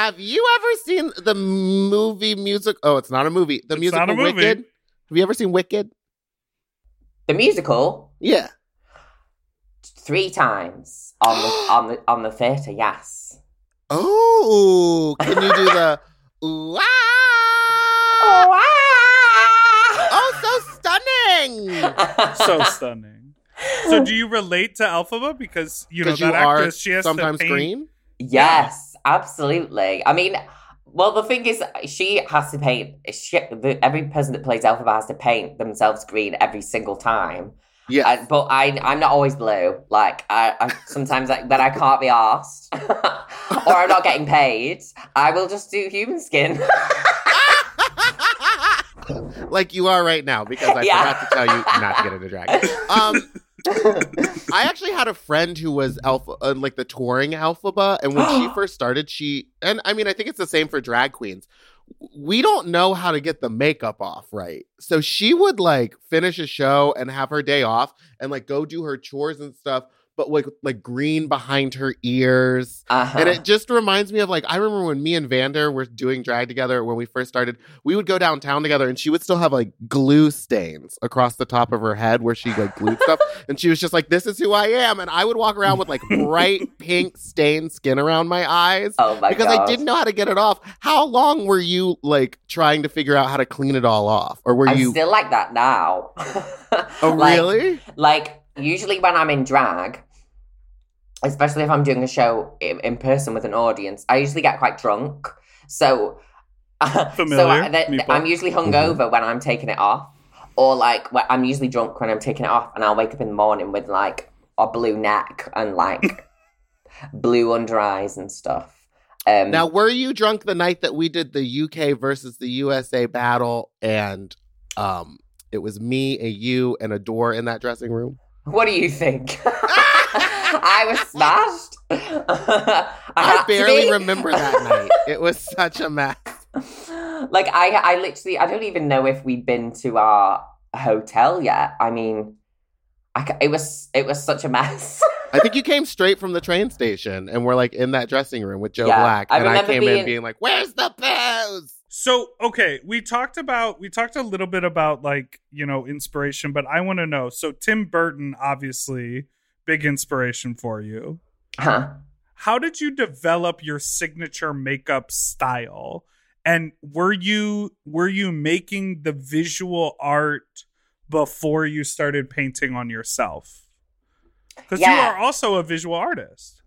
Have you ever seen the movie music? Oh, it's not a movie. The It's musical not a movie. Wicked. Have you ever seen Wicked? The musical Yeah. three times on the <gasps> on the on the theatre. Yes. Oh, can you do the <laughs> ooh, ah! Oh, so stunning! <laughs> so stunning. So, do you relate to Elphaba because you know Because that you actress? She has sometimes to paint, green. Yes, absolutely. I mean, well, the thing is, she has to paint. She, the, every person that plays Elphaba has to paint themselves green every single time. Yeah. But I, I'm not always blue. Like I, I sometimes I, that I can't be asked, <laughs> or I'm not getting paid. I will just do human skin. <laughs> like you are right now because I Yeah. forgot to tell you not to get into drag. <laughs> Um, I actually had a friend who was alpha, uh, like the touring Elphaba, and when she <gasps> first started, she and I mean I think it's the same for drag queens. We don't know how to get the makeup off right, so she would like finish a show and have her day off and like go do her chores and stuff, but like like green behind her ears. Uh-huh. And it just reminds me of like I remember when me and Vander were doing drag together when we first started. We would go downtown together, and she would still have like glue stains across the top of her head where she like glued stuff. <laughs> And she was just like, "This is who I am." And I would walk around with like bright <laughs> pink stained skin around my eyes oh my because! I didn't know how to get it off. How long were you like trying to figure out how to clean it all off, or were I'm you? still like that now. oh, <laughs> Like- really? Like usually when I'm in drag, especially if I'm doing a show in, in person with an audience, I usually get quite drunk. So, <laughs> so I, the- meatball. I'm usually hungover when I'm taking it off, or like when I'm usually drunk when I'm taking it off, and I'll wake up in the morning with like a blue neck and like <laughs> blue under eyes and stuff. Um, Now, were you drunk the night that we did the UK versus the USA battle, and um, it was me, a you, and a door in that dressing room? what do you think? <laughs> <laughs> I was smashed. <laughs> I, I barely <laughs> remember that night. It was such a mess. like I, I literally, I don't even know if we'd been to our hotel yet. I mean, I, it was, it was such a mess. I think you came straight from the train station and we're like in that dressing room with Joe Yeah, Black, I and I remember came in being- being like, "Where's the booze?" So, okay, we talked about we talked a little bit about like, you know, inspiration, but I want to know. So Tim Burton obviously big inspiration for you. Huh? How did you develop your signature makeup style? And were you were you making the visual art before you started painting on yourself? Cuz you are also a visual artist.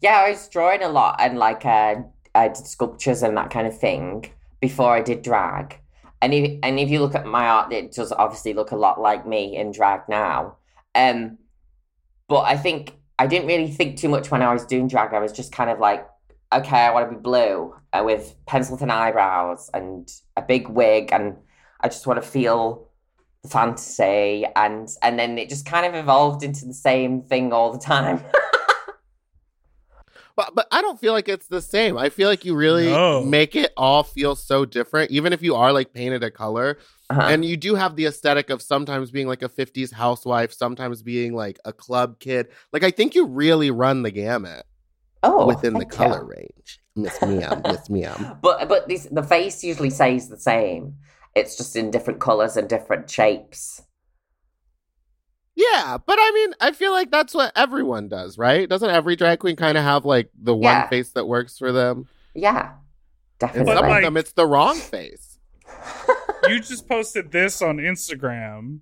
Yeah, I was drawing a lot and like uh, I did sculptures and that kind of thing before I did drag. And if and if you look at my art, it does obviously look a lot like me in drag now. Um, but I think I didn't really think too much when I was doing drag. I was just kind of like, okay, I want to be blue uh, with pencil thin eyebrows and a big wig, and I just want to feel the fantasy. And and then it just kind of evolved into the same thing all the time. <laughs> But but I don't feel like it's the same. I feel like you really No. make it all feel so different, even if you are like painted a color. Uh-huh. And you do have the aesthetic of sometimes being like a 50s housewife, sometimes being like a club kid. Like I think you really run the gamut oh, within the thank you. color range. Miss Miam, Miss Miam. <laughs> But but this the face usually stays the same. It's just in different colors and different shapes. Yeah, but I mean, I feel like that's what everyone does, right? Doesn't every drag queen kind of have like the one Yeah. face that works for them? Yeah, And definitely. some like- of them, it's the wrong face. <laughs> You just posted this on Instagram.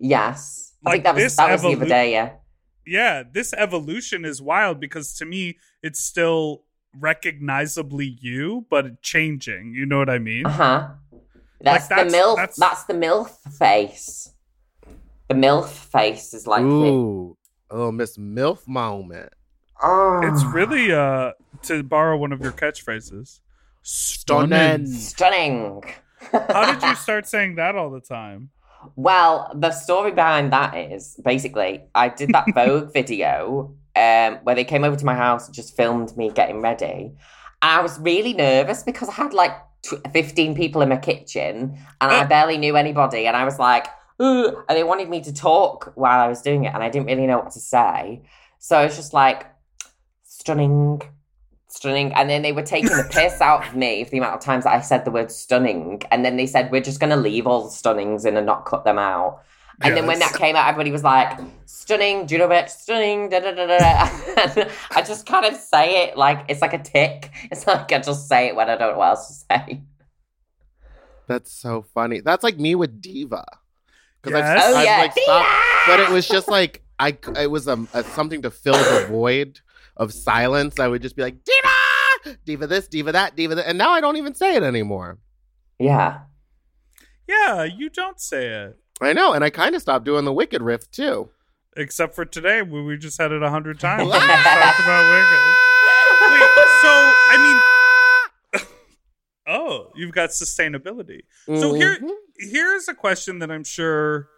yes, I Like think that was this that was the other day. Yeah, yeah, this evolution is wild because to me, it's still recognizably you, but changing. You know what I mean? uh huh. That's, that's- the milf. that's- That's... the milf face. The milf face is like the, Ooh, oh, Miss Milf moment. oh, It's really uh to borrow one of your catchphrases. Stunning. stunning. How did you start saying that all the time? Well, the story behind that is basically I did that <laughs> Vogue video um, where they came over to my house and just filmed me getting ready. I was really nervous because I had like tw- 15 people in my kitchen and I Uh. barely knew anybody. And I was like, Ugh, and they wanted me to talk while I was doing it. And I didn't really know what to say. So I was just like, stunning, stunning. And then they were taking the piss out of me for the amount of times that I said the word stunning. And then they said, we're just going to leave all the stunnings in and not cut them out. And then when that came out, everybody was like, stunning, Judo bitch, stunning, da da da da. da." <laughs> And I just kind of say it like it's like a tick. It's like I just say it when I don't know what else to say. That's so funny. That's like me with Diva. Because Yes. I've, Oh, I've yeah, like stopped, but it was just like I. It was um, a, something to fill the void of silence. I would just be like Diva, Diva this, Diva that, Diva that, and now I don't even say it anymore. Yeah. Yeah, you don't say it. I know, and I kind of stopped doing the Wicked riff too. Except for today, where we just had it a hundred <laughs> times. We talked about Wicked. Wait, so I mean, <laughs> oh, you've got sustainability. So here, Mhm. here's a question that I'm sure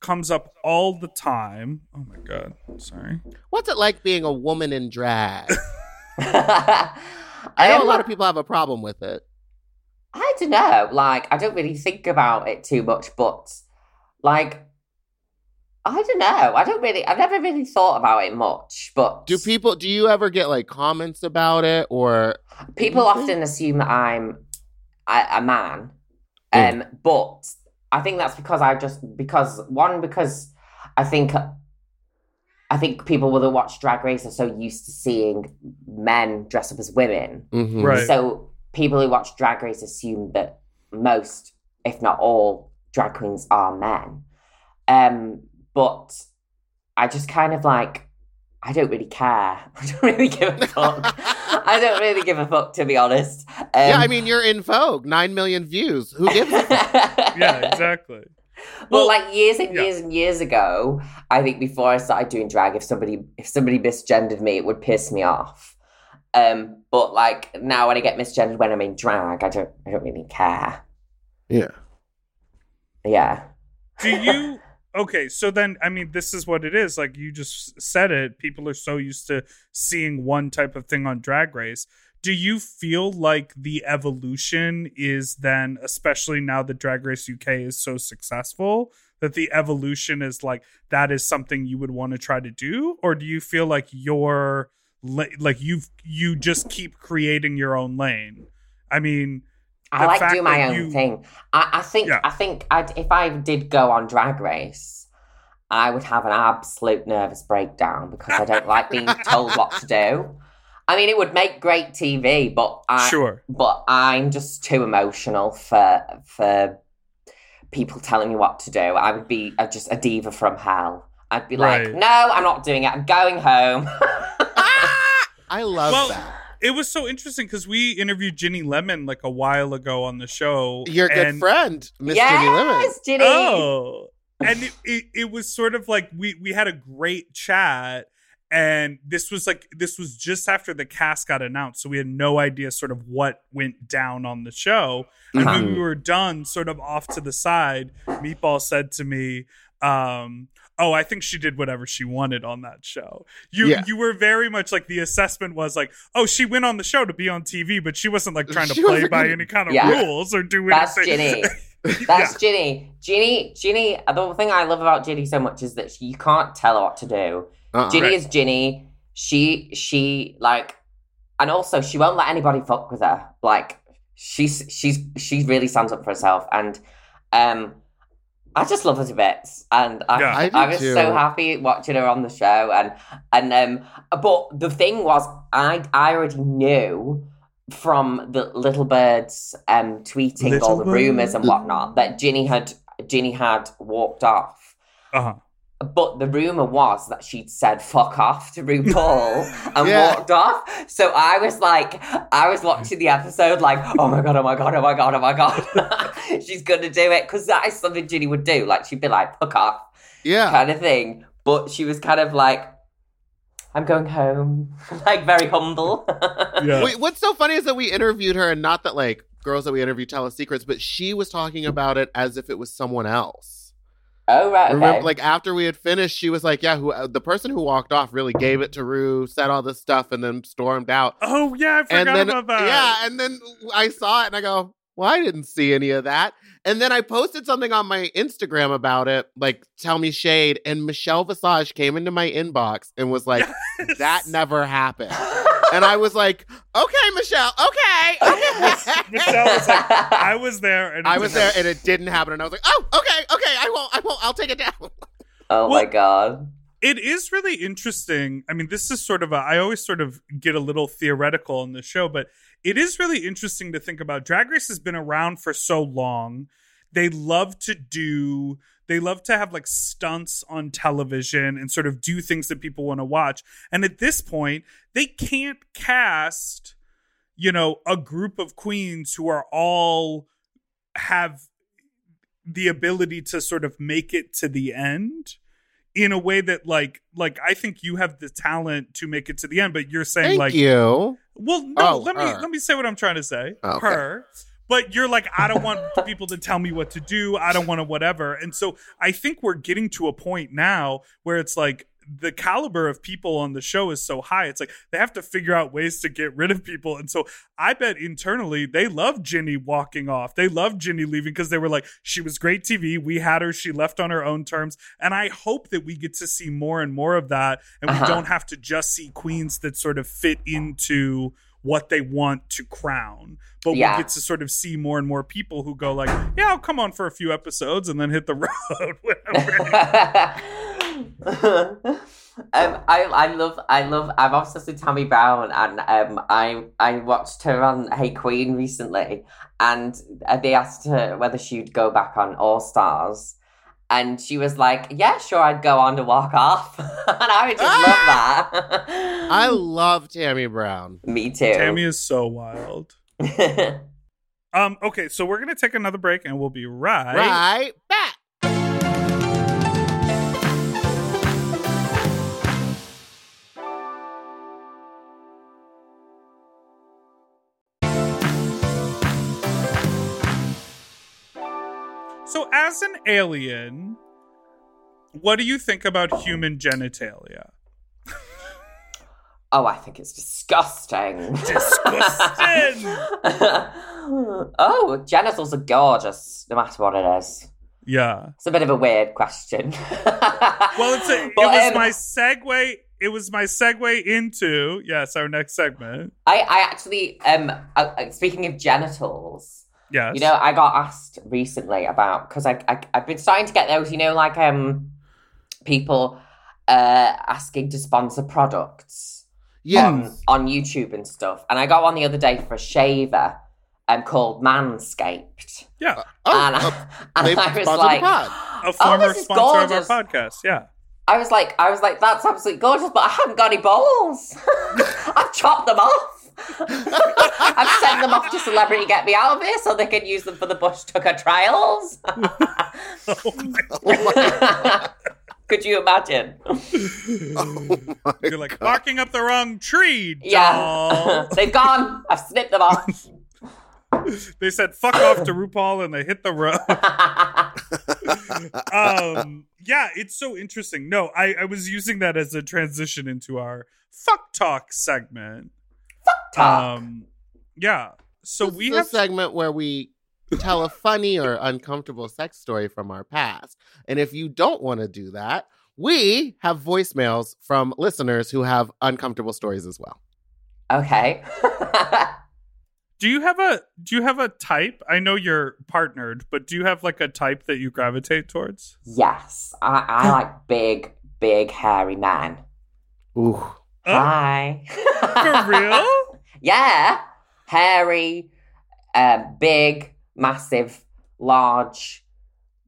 comes up all the time. Oh my god, sorry. what's it like being a woman in drag? <laughs> I know a lot of people have a problem with it. I don't know. Like, I don't really think about it too much, but like, I don't know. I don't really. I've never really thought about it much. But Do people? Do you ever get like comments about it, or people often assume that I'm a, a man, Mm. um, but I think that's because I just because one because I think I think people will watch Drag Race are so used to seeing men dress up as women, Mhm. Right. so people who watch Drag Race assume that most, if not all, drag queens are men. Um, but I just kind of like I don't really care. <laughs> I don't really give a fuck. I don't really give a fuck to be honest. Um, yeah, I mean, you're in Vogue, nine million views. Who gives a fuck? <laughs> Yeah, exactly. Well, like years and yeah. years and years ago, I think before I started doing drag, if somebody if somebody misgendered me, it would piss me off. Um, but like now, when I get misgendered when I'm in drag, I don't I don't really care. Yeah. Yeah. Do you? <laughs> Okay, so then I mean, this is what it is. Like you just said it. People are so used to seeing one type of thing on Drag Race. Do you feel like the evolution is then, especially now that Drag Race UK is so successful, that the evolution is like that is something you would want to try to do, or do you feel like you're like you've you just keep creating your own lane? I mean, I like do my own you- thing. I, I think Yeah. I think I'd, if I did go on Drag Race, I would have an absolute nervous breakdown because I don't like being told what to do. I mean, it would make great TV, but I sure. but I'm just too emotional for for people telling me what to do. I would be uh, just a diva from hell. I'd be like, no, I'm not doing it. I'm going home. <laughs> I love Well, that. It was so interesting because we interviewed Ginny Lemon like a while ago on the show. Your good and- friend, Miss Ginny Lemon. yes, Ginny. Oh, and it, it, it was sort of like we we had a great chat, and this was like this was just after the cast got announced, so we had no idea sort of what went down on the show. And Uh-huh. when we were done, sort of off to the side, Meatball said to me, um, "Oh, I think she did whatever she wanted on that show." You Yeah. you were very much like the assessment was like, "Oh, she went on the show to be on TV, but she wasn't like trying to She play by gonna- any kind of Yeah. rules or do anything. That's anything." Ginny. <laughs> Yeah. Ginny. Ginny, Ginny, the thing I love about Ginny so much is that she, you can't tell her what to do. Uh-uh. Ginny Right. is Ginny. She, she, like, and also she won't let anybody fuck with her. Like, she's, she's, she really stands up for herself. And, um, I just love her to bits. And I, Yeah. I I, was too. so happy watching her on the show. And, and, um, but the thing was, I, I already knew from the little birds um tweeting all the rumors and whatnot that Ginny had Ginny had walked off. Uh-huh. But the rumor was that she'd said "fuck off" to RuPaul <laughs> and Yeah. walked off. So I was like, I was watching the episode, like, oh my god, oh my god, oh my god, oh my god, <laughs> she's gonna do it because that is something Ginny would do. Like she'd be like, "fuck off," Yeah. kind of thing. But she was kind of like, "I'm going home," <laughs> like very humble. Yeah. Wait, what's so funny is that we interviewed her, and not that like girls that we interview tell us secrets, but she was talking about it as if it was someone else. Oh right, okay. Remember, like after we had finished, she was like, "Yeah, who uh, the person who walked off really gave it to Rue, said all this stuff, and then stormed out." Oh yeah, I forgot and then about that. yeah, and then I saw it, and I go, "Well, I didn't see any of that." And then I posted something on my Instagram about it, like "Tell me shade," and Michelle Visage came into my inbox and was like, <laughs> Yes. "That never happened." <laughs> and I was like, "Okay, Michelle, okay." okay." <laughs> Michelle was like, I was there, and it I was didn't there and it didn't happen, and I was like, "Oh, okay, okay, I won't, I won't, I'll take it down." <laughs> oh Well- my god. it is really interesting. I mean, this is sort of a, I always sort of get a little theoretical in the show, but it is really interesting to think about. Drag Race has been around for so long. They love to do, they love to have like stunts on television and sort of do things that people want to watch. And at this point, they can't cast, you know, a group of queens who are all have the ability to sort of make it to the end in a way that like like I think you have the talent to make it to the end, but you're saying Thank like you. well no, Oh, let me her. let me say what I'm trying to say. Oh, okay. Her. But you're like, I don't want <laughs> people to tell me what to do. I don't want to whatever. And so I think we're getting to a point now where it's like the caliber of people on the show is so high. It's like they have to figure out ways to get rid of people. And so I bet internally they love Ginny walking off. They love Ginny leaving because they were like, she was great TV. We had her. She left on her own terms. And I hope that we get to see more and more of that. And we Uh-huh. don't have to just see queens that sort of fit into what they want to crown. But Yeah. we get to sort of see more and more people who go like, yeah, I'll come on for a few episodes and then hit the <laughs> road <laughs> <laughs> um, I I love I love I'm obsessed with Tammy Brown and um I I watched her on Hey Qween recently and uh, they asked her whether she'd go back on All Stars and she was like yeah sure I'd go on to walk off <laughs> and I would just love that I <laughs> love Tammy Brown. me too Tammy is so wild. <laughs> Um, okay, so we're gonna take another break and we'll be right. Right back. As an alien, what do you think about human genitalia? oh I think it's disgusting <laughs> Disgusting. <laughs> oh genitals are gorgeous no matter what it is Yeah. It's a bit of a weird question. <laughs> Well, it's a, it was um, my segue. It was my segue into yes, our next segment. I, I actually um uh, uh, speaking of genitals, Yes. You know, I got asked recently about because I, I I've been starting to get those. You know, like um, people uh asking to sponsor products Yes. on on YouTube and stuff. And I got one the other day for a shaver, um, called Manscaped. yeah. Oh, and, uh, <laughs> and maybe I was like, pod. A <gasps> oh, former this is sponsor of our podcast. Yeah. I was like, I was like, that's absolutely gorgeous, but I haven't got any balls. <laughs> I've chopped them off. <laughs> I've sent them off to Celebrity Get Me Out of Here so they can use them for the Bush Tucker trials. <laughs> Could you imagine? Oh <laughs> You're like God. barking up the wrong tree. Yeah. They've gone. I've snipped them off. they said fuck off to RuPaul and they hit the road. um, yeah, it's so interesting. No, I, I was using that as a transition into our fuck talk segment. Talk. Um, yeah. So This we is have a segment where we tell a funny or uncomfortable sex story from our past. And if you don't want to do that, we have voicemails from listeners who have uncomfortable stories as well. okay. Do you have a do you have a type? I know you're partnered, but do you have like a type that you gravitate towards? yes, I, I like big, big, hairy man. Ooh. Oh, Hi. <laughs> for real? <laughs> Yeah, hairy, uh, big, massive, large,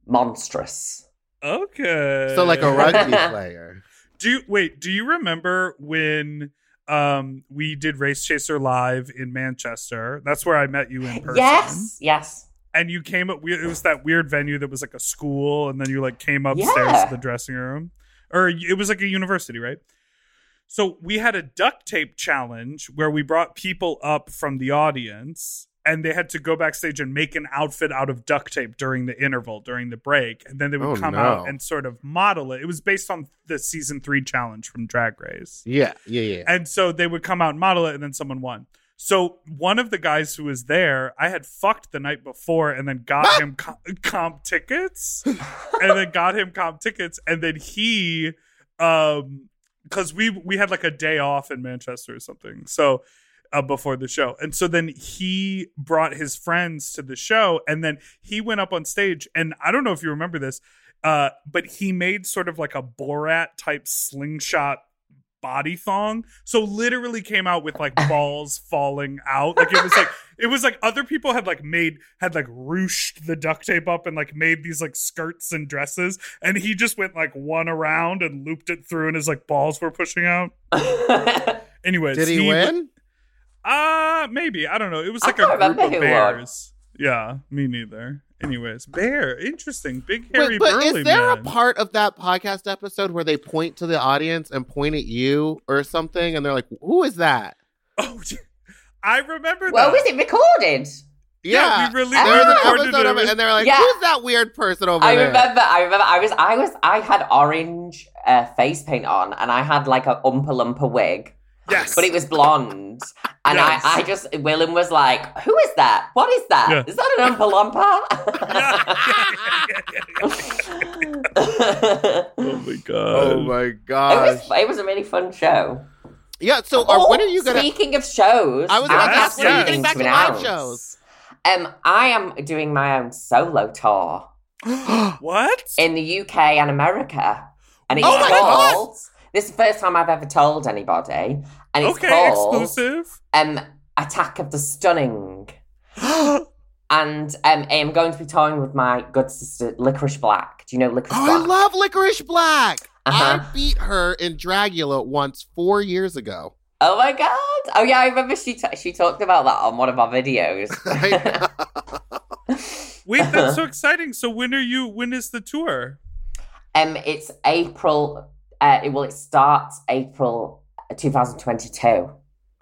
monstrous. Okay. So like a rugby <laughs> player. Do you wait? Do you remember when um we did Race Chaser live in Manchester? That's where I met you in person. Yes, yes. And you came up. It was that weird venue that was like a school, and then you like came upstairs Yeah. to the dressing room, or it was like a university, right? So we had a duct tape challenge where we brought people up from the audience and they had to go backstage and make an outfit out of duct tape during the interval, during the break. And then they would Oh, come no. out and sort of model it. It was based on the season three challenge from Drag Race. Yeah, yeah, yeah. And so they would come out and model it, and then someone won. So one of the guys who was there, I had fucked the night before, and then got him co- comp tickets, and then got him comp tickets, and then he, um, because we we had like a day off in Manchester or something, so uh, before the show, and so then he brought his friends to the show, and then he went up on stage, and I don't know if you remember this, uh, but he made sort of like a Borat type slingshot body thong. So literally came out with like balls <laughs> falling out. Like it was like it was like other people had like made had like ruched the duct tape up and like made these like skirts and dresses and he just went like one around and looped it through and his like balls were pushing out. <laughs> Anyways, Did he win? Uh maybe. I don't know. It was like a group of who won. bears. Yeah, me neither. Anyways, bear, interesting, big hairy Wait, but burly is there man. a part of that podcast episode where they point to the audience and point at you or something, and they're like, "Who is that?" <laughs> oh, I remember that. well, was it recorded? Yeah, we really there was an recorded episode of it. it, and they're like, Yeah. "Who's that weird person over I there?" I remember. I remember. I was. I was. I had orange uh, face paint on, and I had like a Oompa Loompa wig, Yes, but it was blonde. And Yes. I, I just Willam was like, "Who is that? What is that? Is Yeah. that an Oompa Loompa?" <laughs> oh my god. Oh my God. It was, it was a really fun show. yeah. So, are, Oh, when are you gonna? Speaking of shows, I was about I to ask, when are you getting back to live shows? Um, I am doing my own solo tour <gasps> what? in the UK and America, and it's Oh my God. called. This is the first time I've ever told anybody, and it's okay, called exclusive. um, Attack of the Stunning. <gasps> And um, I'm going to be touring with my good sister Licorice Black. Do you know Licorice Oh, I love Licorice Black. Uh-huh. I beat her in Dragula once four years ago. oh my god! Oh yeah, I remember she t- she talked about that on one of our videos. <laughs> <laughs> Wait, that's so exciting. So when are you? When is the tour? um, it's April. Uh, it, well, it starts April 2022.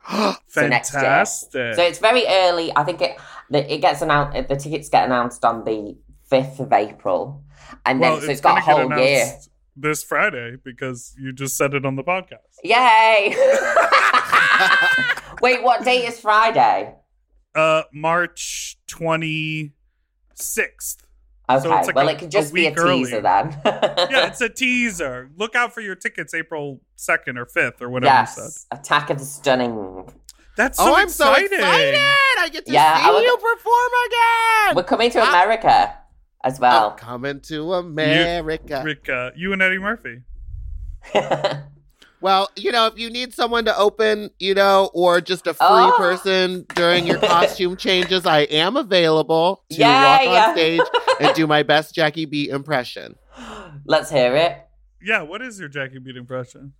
<gasps> So next year. Fantastic. So it's very early. I think it the, it gets announced. The tickets get announced on the fifth of April, and then well, so it's got a whole year. this Friday because you just said it on the podcast. Yay! <laughs> <laughs> Wait, what date is Friday? Uh, March twenty sixth. Okay, So it's like well, a- it could just a be a week early. teaser then. <laughs> Yeah, it's a teaser. Look out for your tickets April second or fifth or whatever you said. yes, Attack of the Stunning. That's so oh, I'm so exciting. excited! I get to Yeah, see would- you perform again. We're coming to Ah. America as I'm well. coming to America. Rick, uh, you and Eddie Murphy. <laughs> Well, you know, if you need someone to open, you know, or just a free Oh. person during your costume <laughs> changes, I am available to Yeah, walk on yeah. stage and do my <laughs> best Jackie Beat impression. Let's hear it. Yeah, what is your Jackie Beat impression?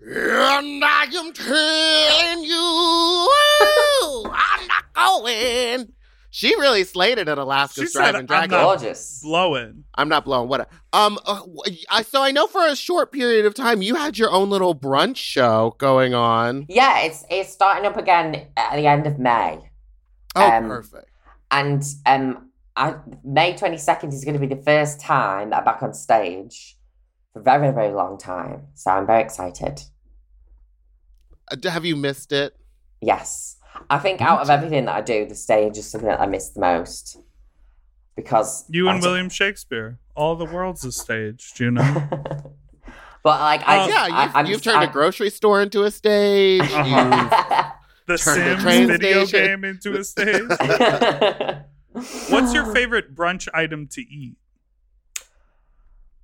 And I am telling you, I'm not going. She really slayed it at Alaska's She said, Driving "I'm Dragon. not- Gorgeous. Blowing. I'm not blowing. What? Um. uh, w- I so I know for a short period of time you had your own little brunch show going on. Yeah, it's it's starting up again at the end of May. Oh, Um, perfect. And um, I, May 22nd is going to be the first time that I'm back on stage for a very, very long time. So I'm very excited. Uh, Have you missed it? Yes. I think out of everything that I do, the stage is something that I miss the most. Because. You and William Shakespeare. All the world's a stage, do you know? <laughs> but, like, I. Yeah, you've, I'm you've turned I- a grocery store into a stage. Uh-huh. <laughs> the Turn the Sims train video station. game into a stage. <laughs> What's your favorite brunch item to eat?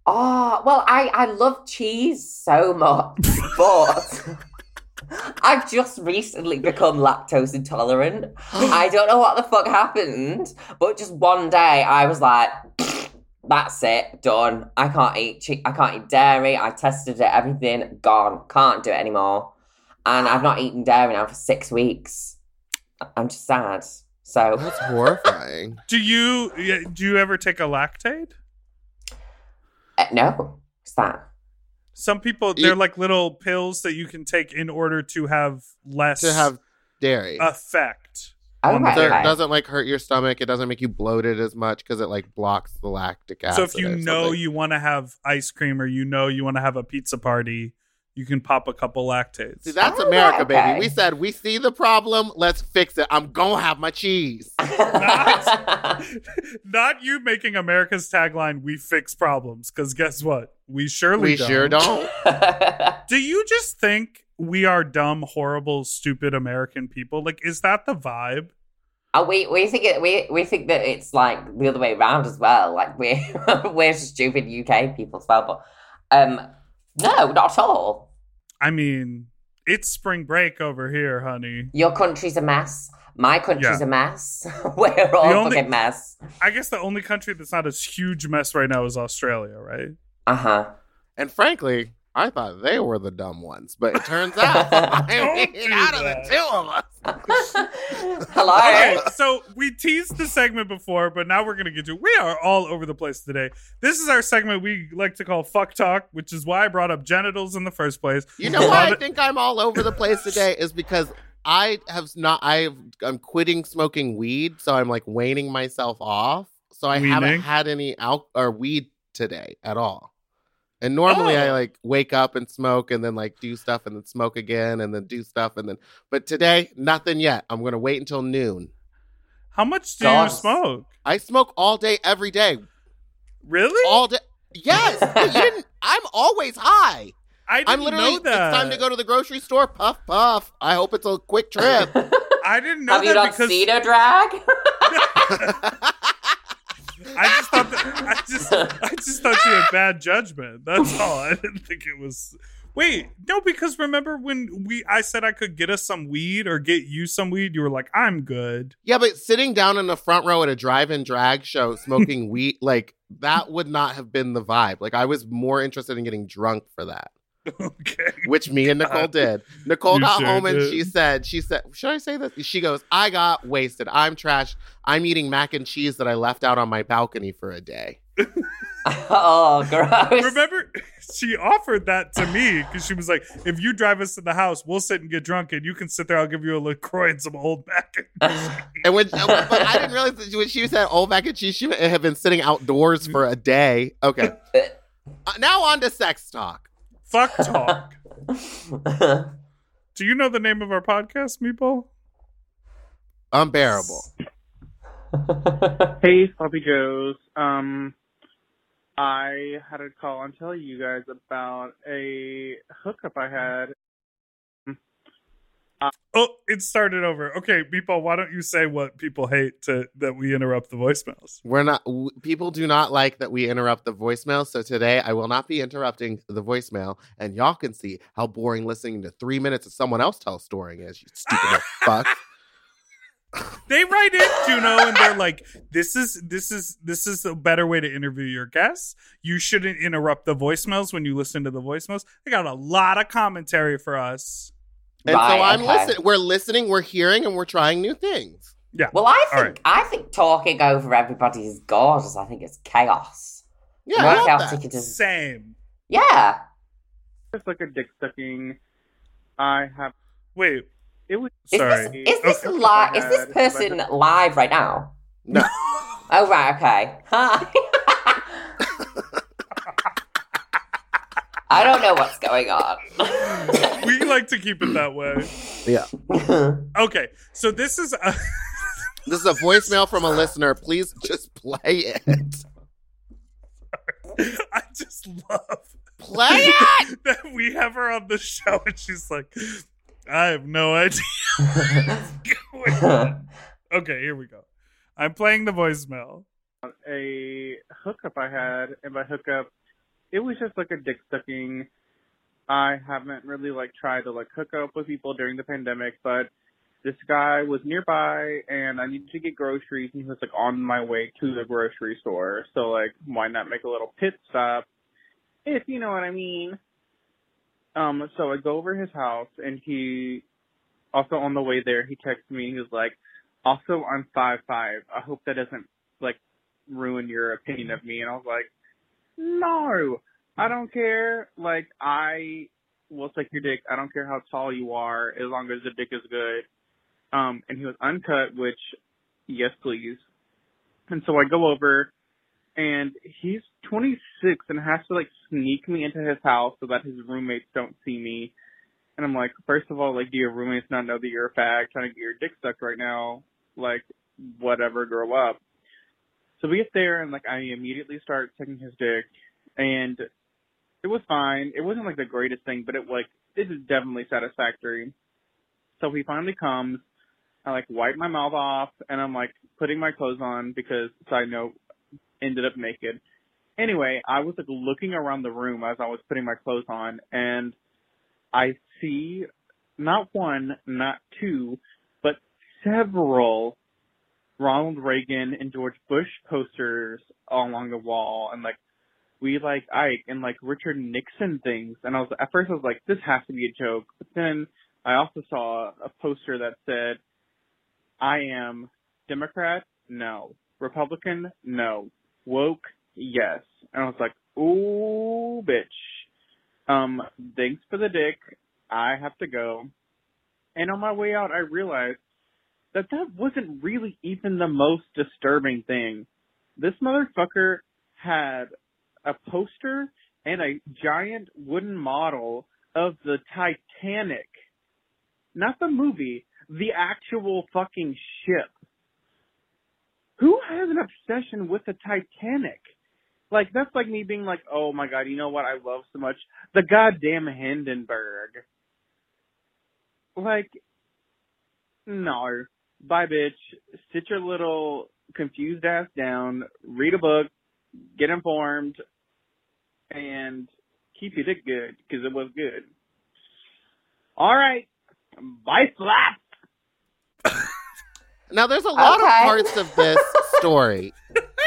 Oh, well, I, I love cheese so much, but I've just recently become lactose intolerant. I don't know what the fuck happened, but just one day I was like, <sniffs> that's it, done. I can't eat che- I can't eat dairy. I tested it, everything gone. Can't do it anymore. And I've not eaten dairy now for six weeks. I'm just sad. So That's horrifying. <laughs> Do you do you ever take a Lactaid? uh, no, what's that? Some people they're like little pills that you can take in order to have less to have dairy. effect. On the So it doesn't like hurt your stomach. It doesn't make you bloated as much because it like blocks the lactic acid. so if you or know something. you want to have ice cream or you know you want to have a pizza party, you can pop a couple Lactaids. See, that's Oh, America, okay. baby. We said we see the problem. Let's fix it. I'm gonna have my cheese. <laughs> Not- <laughs> Not you making America's tagline, we fix problems. Because guess what? We surely we don't. sure don't. <laughs> Do you just think we are dumb, horrible, stupid American people? Like, is that the vibe? Oh, we we think it, we we think that it's like the other way around as well. Like we're we're stupid UK people as well, but um, no, not at all. I mean, it's spring break over here, honey. Your country's a mess. My country's Yeah. a mess. <laughs> we're all The only- fucking mess. I guess the only country that's not a huge mess right now is Australia, right? Uh huh. And frankly, I thought they were the dumb ones, but it turns <laughs> out I Don't mean, out of the two of us. <laughs> <laughs> Hello. Okay, so we teased the segment before, but now we're going to get to We are all over the place today. This is our segment we like to call Fuck Talk, which is why I brought up genitals in the first place. You know why I think I'm all over the place today is because I have not. I I'm quitting smoking weed, so I'm like waning myself off. So I haven't had any al- or weed today at all. And normally I Oh. like wake up and smoke and then like do stuff and then smoke again and then do stuff and then. But today nothing yet. I'm gonna wait until noon. How much do God. you smoke? I smoke all day, every day, Really? all day. Yes, you <laughs> didn't. I'm always high. I didn't I'm literally. know that. It's time to go to the grocery store. Puff, puff. I hope it's a quick trip. <laughs> I didn't know Have you that not because seen a drag? <laughs> I just thought that I just I just thought you had bad judgment. That's all. I didn't think it was. Wait, no, because remember when we I said I could get us some weed or get you some weed, you were like, "I'm good." Yeah, but sitting down in the front row at a drive-in drag show smoking <laughs> weed, like that would not have been the vibe. Like I was more interested in getting drunk for that, okay. which me and Nicole did. Nicole You got sure home and she said, she said, should I say this? She goes, I got wasted. I'm trash. I'm eating mac and cheese that I left out on my balcony for a day. <laughs> <laughs> oh, gross. Remember, she offered that to me because she was like, "If you drive us to the house, we'll sit and get drunk, and you can sit there. I'll give you a LaCroix and some old mac." and <laughs> cheese." And when, but I didn't realize that when she said old mac and cheese, she had been sitting outdoors for a day. Okay. Uh, now on to sex talk. Fuck talk. <laughs> Do you know the name of our podcast, Meatball? Unbearable. Hey, Sloppy Joes. Um, I had a call and tell you guys about a hookup I had. Oh, it started over. Okay, Meatball, why don't you say what people hate to that we interrupt the voicemails? We're not. W- people do not like that we interrupt the voicemail. So today I will not be interrupting the voicemail, and y'all can see how boring listening to three minutes of someone else tell a story is. You stupid <laughs> fuck. They write in Juno and they're like, "This is this is this is a better way to interview your guests. You shouldn't interrupt the voicemails when you listen to the voicemails." They got a lot of commentary for us. And so I'm okay. listening. We're listening. We're hearing, and we're trying new things. Yeah. Well, I think right. I think talking over everybody is gorgeous. I think it's chaos. Yeah, More I love chaotic that. it is. Same. Yeah. Just like a dick sucking. I have. Wait, It was. Is sorry. this is this Okay. live? Is this person live right now? No. <laughs> Oh right, okay. Hi. <laughs> I don't know what's going on. <laughs> we like to keep it that way. Yeah. <laughs> Okay, so this is uh, <laughs> This is a voicemail from a listener. Please just play it. I just love Play it. that we have her on the show and she's like, I have no idea. what's going on." okay, here we go. I'm playing the voicemail. a hookup I had, and by hookup, it was just like a dick sucking. I haven't really like tried to like hook up with people during the pandemic, but this guy was nearby and I needed to get groceries and he was like on my way to the grocery store. So like why not make a little pit stop? If you know what I mean. Um so I go over his house and he also on the way there he texts me he was like, Also I'm five five. I hope that doesn't like ruin your opinion of me and I was like, No, I don't care. Like I will take your dick. I don't care how tall you are, as long as the dick is good. Um, and he was uncut, which yes please. And so I go over and he's 26 and has to like sneak me into his house so that his roommates don't see me. And I'm like, first of all, like, do your roommates not know that you're a fag trying to get your dick sucked right now? Like, whatever, grow up. So we get there and like I immediately start sucking his dick and it was fine. It wasn't like the greatest thing, but it like it is definitely satisfactory. So he finally comes. I like wipe my mouth off and I'm like putting my clothes on because side note ended up naked. Anyway, I was like looking around the room as I was putting my clothes on and I see not one, not two, but several Ronald Reagan and George Bush posters all along the wall and like we like Ike and like Richard Nixon things. And I was at first I was like this has to be a joke. But then I also saw a poster that said I am Democrat? No. Republican? No. Woke? Yes. And I was like ooh bitch. Um thanks for the dick. I have to go. And on my way out I realized that that wasn't really even the most disturbing thing this motherfucker had a poster and a giant wooden model of the Titanic. Not the movie, the actual fucking ship. Who has an obsession with the Titanic? Like, that's like me being like, oh my god, you know what I love so much? The goddamn Hindenburg. Like, no. Bye, bitch. Sit your little confused ass down, read a book, get informed, and keep your dick good because it was good. All right, bye, slap. <laughs> Now, there's a lot Okay. of parts of this <laughs> story,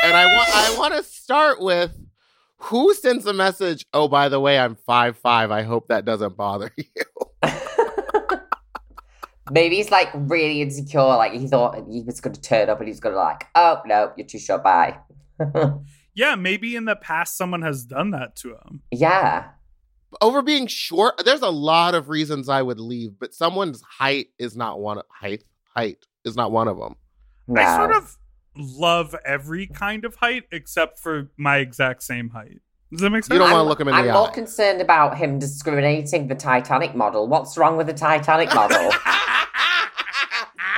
and I want I want to start with who sends the message. Oh, by the way, I'm five five. I hope that doesn't bother <laughs> you. Maybe he's like really insecure. Like he thought he was going to turn up and he's going to like, oh no, you're too short. Bye. <laughs> Yeah, maybe in the past someone has done that to him. yeah. Over being short, there's a lot of reasons I would leave, but someone's height is not one. Of, Height height is not one of them. No. I sort of love every kind of height except for my exact same height. Does that make sense? You don't I'm- wanna look him in the eye. I'm more concerned about him discriminating the Titanic model. What's wrong with the Titanic model? <laughs>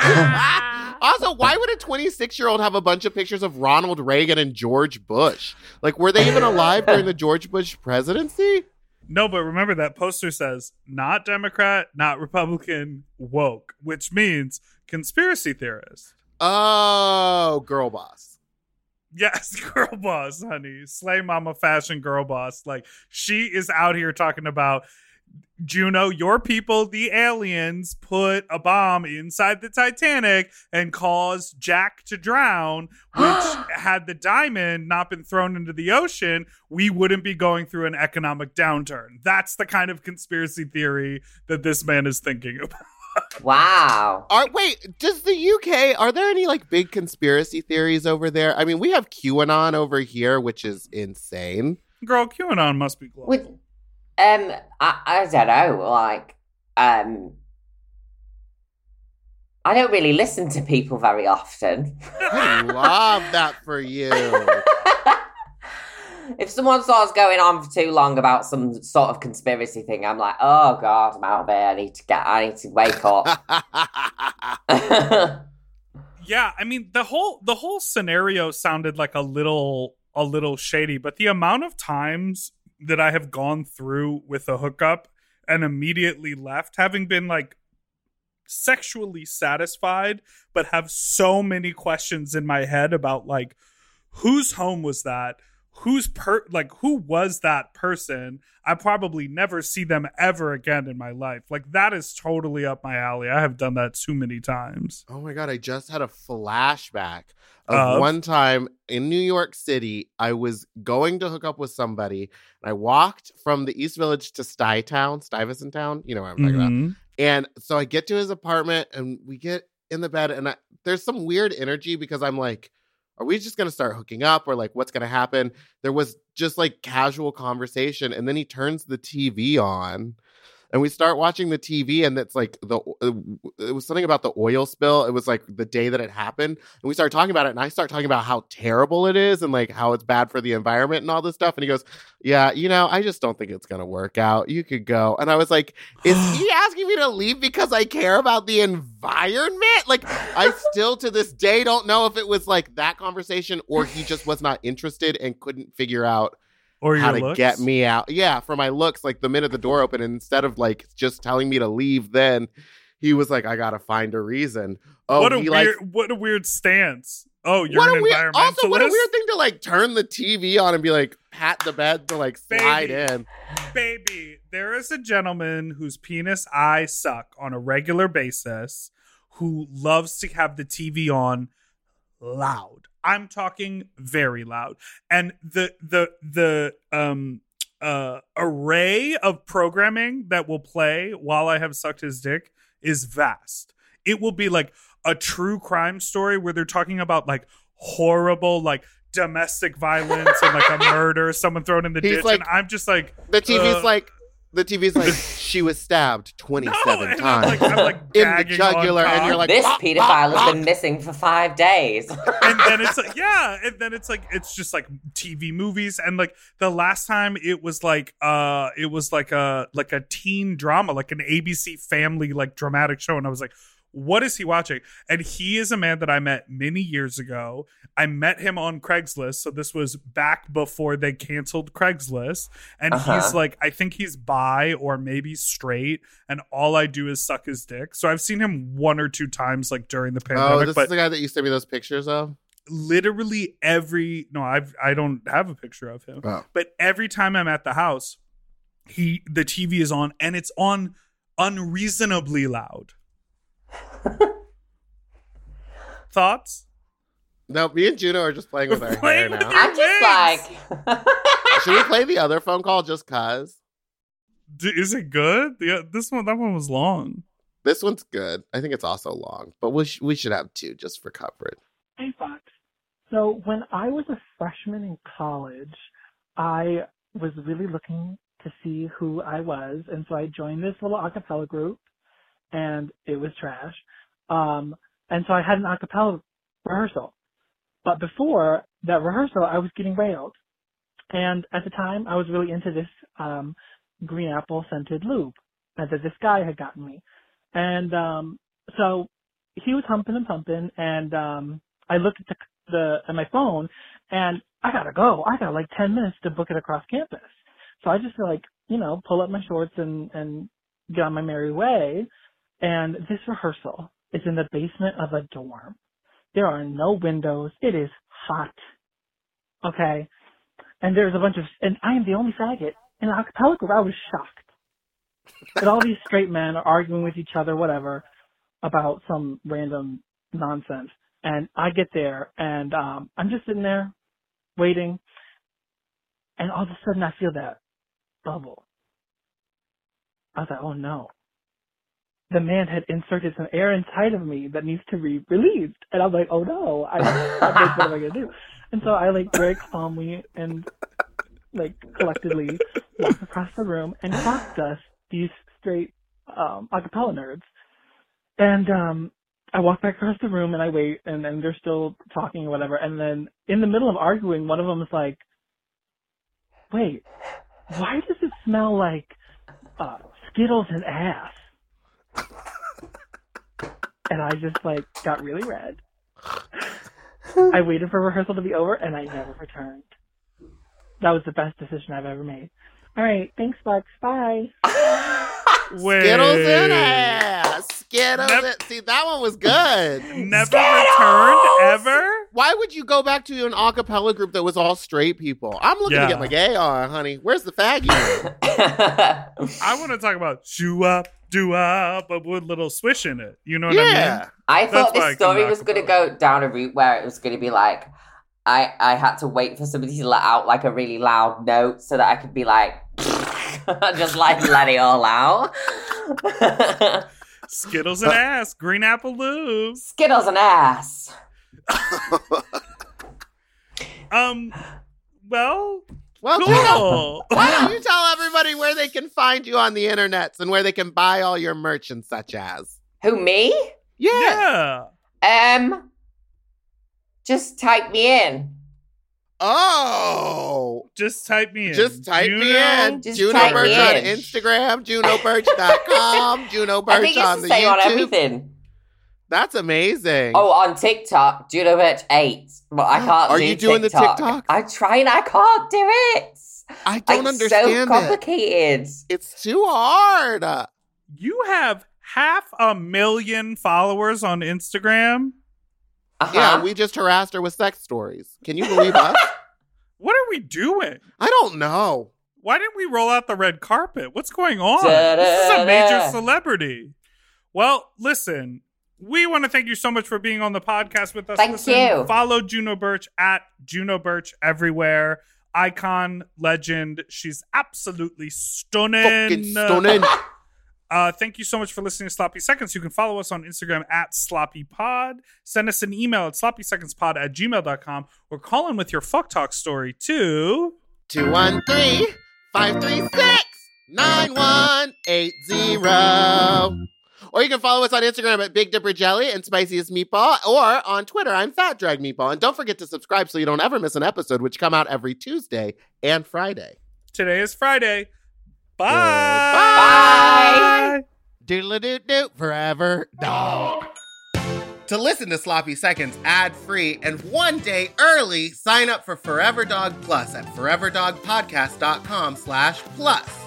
<laughs> also, why would a 26 year old have a bunch of pictures of Ronald Reagan and George Bush? Like, were they even alive during the George Bush presidency? No, but remember that poster says not Democrat, not Republican, woke, which means conspiracy theorist. Oh, girl boss. Yes, <laughs> girl boss, honey. Slay mama fashion girl boss. Like she is out here talking about Juno, your people, the aliens, put a bomb inside the Titanic and caused Jack to drown, <gasps> which had the diamond not been thrown into the ocean, we wouldn't be going through an economic downturn. That's the kind of conspiracy theory that this man is thinking about. Wow. Are wait, does the UK are there any like big conspiracy theories over there? I mean, we have QAnon over here, which is insane. Girl, QAnon must be global. With um, I, I don't know, like um, I don't really listen to people very often. I love that for you. <laughs> if someone starts going on for too long about some sort of conspiracy thing, I'm like, oh god, I'm out of here. I need to get. I need to wake up. <laughs> yeah i mean the whole the whole scenario sounded like a little a little shady but the amount of times that i have gone through with a hookup and immediately left having been like sexually satisfied but have so many questions in my head about like whose home was that who's per like who was that person i probably never see them ever again in my life like that is totally up my alley i have done that too many times oh my god, I just had a flashback of Of? one time in New York City. I was going to hook up with somebody, and I walked from the East Village to Stuytown, Stuyvesant Town. You know what I'm talking about. Mhm. And so I get to his apartment and we get in the bed and I, there's some weird energy because I'm like, are we just going to start hooking up or like what's going to happen? There was just like casual conversation and then he turns the TV on and we start watching the TV and it's like the uh, it was something about the oil spill. It was like the day that it happened and we started talking about it and I start talking about how terrible it is and like how it's bad for the environment and all this stuff and he goes, "Yeah, you know, I just don't think it's going to work out. You could go." And I was like, is <gasps> he asking me to leave because I care about the environment? Like, I <laughs> still to this day don't know if it was like that conversation or he just was not interested and couldn't figure out or how to looks. get me out. Yeah, for my looks, like the minute the door opened, instead of like just telling me to leave, then he was like, I gotta find a reason. Oh, what a weird, likes- what a weird stance. Oh, you're what an a weird, environmentalist. also what a weird thing to like turn the TV on and be like pat the bed to like slide Baby. in. Baby, there is a gentleman whose penis I suck on a regular basis who loves to have the TV on loud. I'm talking very loud. And the the the um uh array of programming that will play while I have sucked his dick is vast. It will be like a true crime story where they're talking about like horrible like domestic violence and like a <laughs> murder, someone thrown in the He's ditch, like- and I'm just like The TV's Uh, like the TV's like <laughs> she was stabbed 27 no, seven I'm times like, I'm like <laughs> in the jugular, and you're like this "Bop, pedophile bop, has bop." been missing for five days. <laughs> and then it's like yeah and then it's like it's just like tv movies and like the last time it was like uh it was like a like a teen drama like an abc family like dramatic show and i was like what is he watching? And he is a man that i met many years ago. I met him on craigslist. So this was back before they canceled craigslist. And Uh-huh. he's like i think he's bi or maybe straight. And all i do is suck his dick. So i've seen him one or two times like during the pandemic Oh, this is the guy that you sent me those pictures of. literally every no i've i don't have a picture of him Oh. but every time i'm at the house he the tv is on and it's on unreasonably loud <laughs> thoughts No, me and Juno are just playing with our <laughs> hair with now. I'm just like, <laughs> Should we play the other phone call just cause? D- is it good yeah this one that one was long This one's good. I think it's also long, but we sh- we should have two just for coverage. Hey, Fox. So when I was a freshman in college, I was really looking to see who I was, and so I joined this little acapella group, and it was trash. Um, and so I had an acapella rehearsal. But before that rehearsal, I was getting railed. And at the time, I was really into this um, green apple scented lube that this guy had gotten me. And um, so he was humping and pumping, and um, I looked at the, the at my phone, and I gotta go. I got like ten minutes to book it across campus. So I just like you know, pull up my shorts and, and get on my merry way. And this rehearsal is in the basement of a dorm. There are no windows. It is hot. Okay. And there's a bunch of, and I am the only faggot. In the acapella group, I was shocked. that all these straight men are arguing with each other, whatever, about some random nonsense. And I get there and, um, I'm just sitting there waiting. And all of a sudden I feel that bubble. I was like, oh no. The man had inserted some air inside of me that needs to be relieved. And I'm like, oh no, I, like, what am I gonna do? And so I like very calmly and like collectively walk across the room and crossed us, these straight um acapella nerds. And um I walk back across the room and I wait and then they're still talking or whatever. And then in the middle of arguing, one of them is like, wait, why does it smell like uh, Skittles and ass? And I just like got really red. <laughs> I waited for rehearsal to be over and I never returned. That was the best decision I've ever made. All right, thanks, Bucks. Bye. Wait. <laughs> Skittles in ass. Skittles. Nev- in- See, that one was good. Never returned ever? Why would you go back to an a cappella group that was all straight people? I'm looking Yeah. to get my gay on, honey. Where's the faggy? <laughs> I want to talk about shoo up, do up, but with a little swish in it. You know what I mean? yeah. I That's thought why this story was going to go down a route where it was going to be like, I, I had to wait for somebody to let out like a really loud note so that I could be like, <laughs> just like let it all out. <laughs> Skittles and ass, green apple lube. Skittles and ass. <laughs> Um, well, Well, Tina, cool. why don't you tell everybody where they can find you on the internets and where they can buy all your merch and such as? Who, me? Yeah. yeah. Um, just type me in. Oh. Just type me in. Just type You me in. Just Juno type Birch me on. Instagram, junobirch.com, <laughs> Juno I Birch think it's on the the same on YouTube. everything. That's amazing. Oh, on TikTok, Juno Birch 8. But I <gasps> can't Are do you doing the TikTok. TikTok? I try and I can't do it. I don't it's understand so it. complicated. It's too hard. You have half a million followers on Instagram. Uh-huh. Yeah, we just harassed her with sex stories. Can you believe us? <laughs> What are we doing? I don't know. Why didn't we roll out the red carpet? What's going on? This is a major celebrity. Well, listen, we want to thank you so much for being on the podcast with us. Thank Listen, you. Follow Juno Birch at Juno Birch everywhere. Icon, legend. She's absolutely stunning. Fucking stunning. <laughs> Uh, thank you so much for listening to Sloppy Seconds. You can follow us on Instagram at Sloppy Pod. Send us an email at sloppysecondspod at gmail.com or call in with your fuck talk story too. 213 536 9180. Or you can follow us on Instagram at Big Dipper Jelly and Spiciest Meatball, or on Twitter, I'm Fat Drag Meatball. And don't forget to subscribe so you don't ever miss an episode, which come out every Tuesday and Friday. Today is Friday. Bye. Bye. Doodle doo doo forever dog. To listen to Sloppy Seconds ad free and one day early, sign up for Forever Dog Plus at foreverdogpodcast.com slash plus.